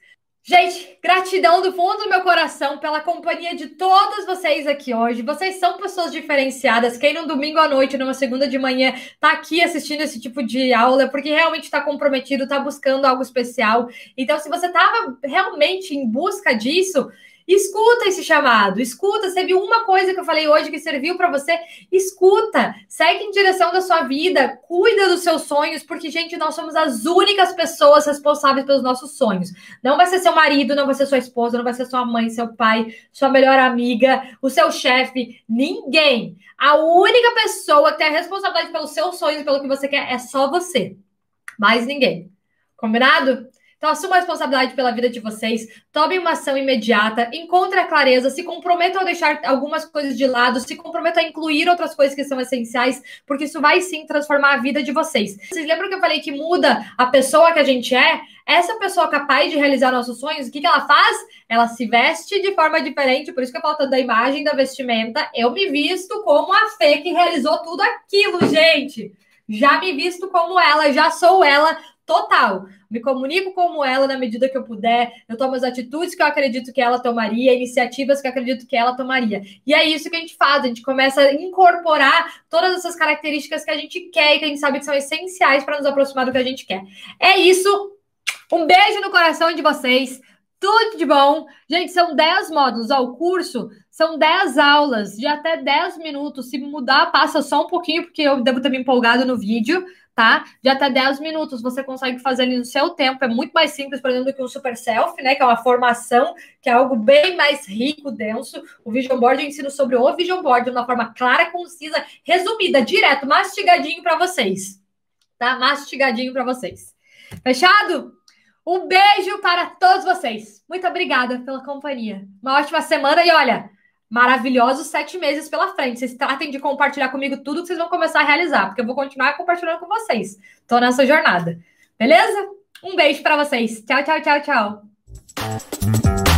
Gente, gratidão do fundo do meu coração pela companhia de todos vocês aqui hoje. Vocês são pessoas diferenciadas. Quem num domingo à noite, numa segunda de manhã, tá aqui assistindo esse tipo de aula, é porque realmente está comprometido, está buscando algo especial. Então, se você estava realmente em busca disso, Escuta esse chamado, escuta. Você viu uma coisa que eu falei hoje que serviu para você? Escuta, segue em direção da sua vida, cuida dos seus sonhos, porque, gente, nós somos as únicas pessoas responsáveis pelos nossos sonhos. Não vai ser seu marido, não vai ser sua esposa, não vai ser sua mãe, seu pai, sua melhor amiga, o seu chefe, ninguém. A única pessoa que tem a responsabilidade pelos seus sonhos, pelo que você quer, é só você. Mais ninguém. Combinado? Então, assuma a responsabilidade pela vida de vocês, tomem uma ação imediata, encontre a clareza, se comprometam a deixar algumas coisas de lado, se comprometam a incluir outras coisas que são essenciais, porque isso vai sim transformar a vida de vocês. Vocês lembram que eu falei que muda a pessoa que a gente é? Essa pessoa capaz de realizar nossos sonhos, o que, que ela faz? Ela se veste de forma diferente, por isso que eu falo da imagem da vestimenta. Eu me visto como a Fê que realizou tudo aquilo, gente. Já me visto como ela, já sou ela total. Me comunico como ela na medida que eu puder, eu tomo as atitudes que eu acredito que ela tomaria, iniciativas que eu acredito que ela tomaria. E é isso que a gente faz, a gente começa a incorporar todas essas características que a gente quer e que a gente sabe que são essenciais para nos aproximar do que a gente quer. É isso. Um beijo no coração de vocês. Tudo de bom. Gente, são 10 módulos. Ó, o curso são 10 aulas de até 10 minutos. Se mudar, passa só um pouquinho, porque eu devo ter me empolgado no vídeo tá? De até 10 minutos você consegue fazer ali no seu tempo, é muito mais simples, por exemplo, do que um super self, né? Que é uma formação, que é algo bem mais rico, denso. O Vision Board eu ensino sobre o Vision Board de uma forma clara, concisa, resumida, direto, mastigadinho para vocês, tá? Mastigadinho para vocês. Fechado? Um beijo para todos vocês. Muito obrigada pela companhia. Uma ótima semana e olha, maravilhosos sete meses pela frente. Vocês tratem de compartilhar comigo tudo que vocês vão começar a realizar, porque eu vou continuar compartilhando com vocês. Tô nessa jornada. Beleza? Um beijo para vocês. Tchau, tchau, tchau, tchau.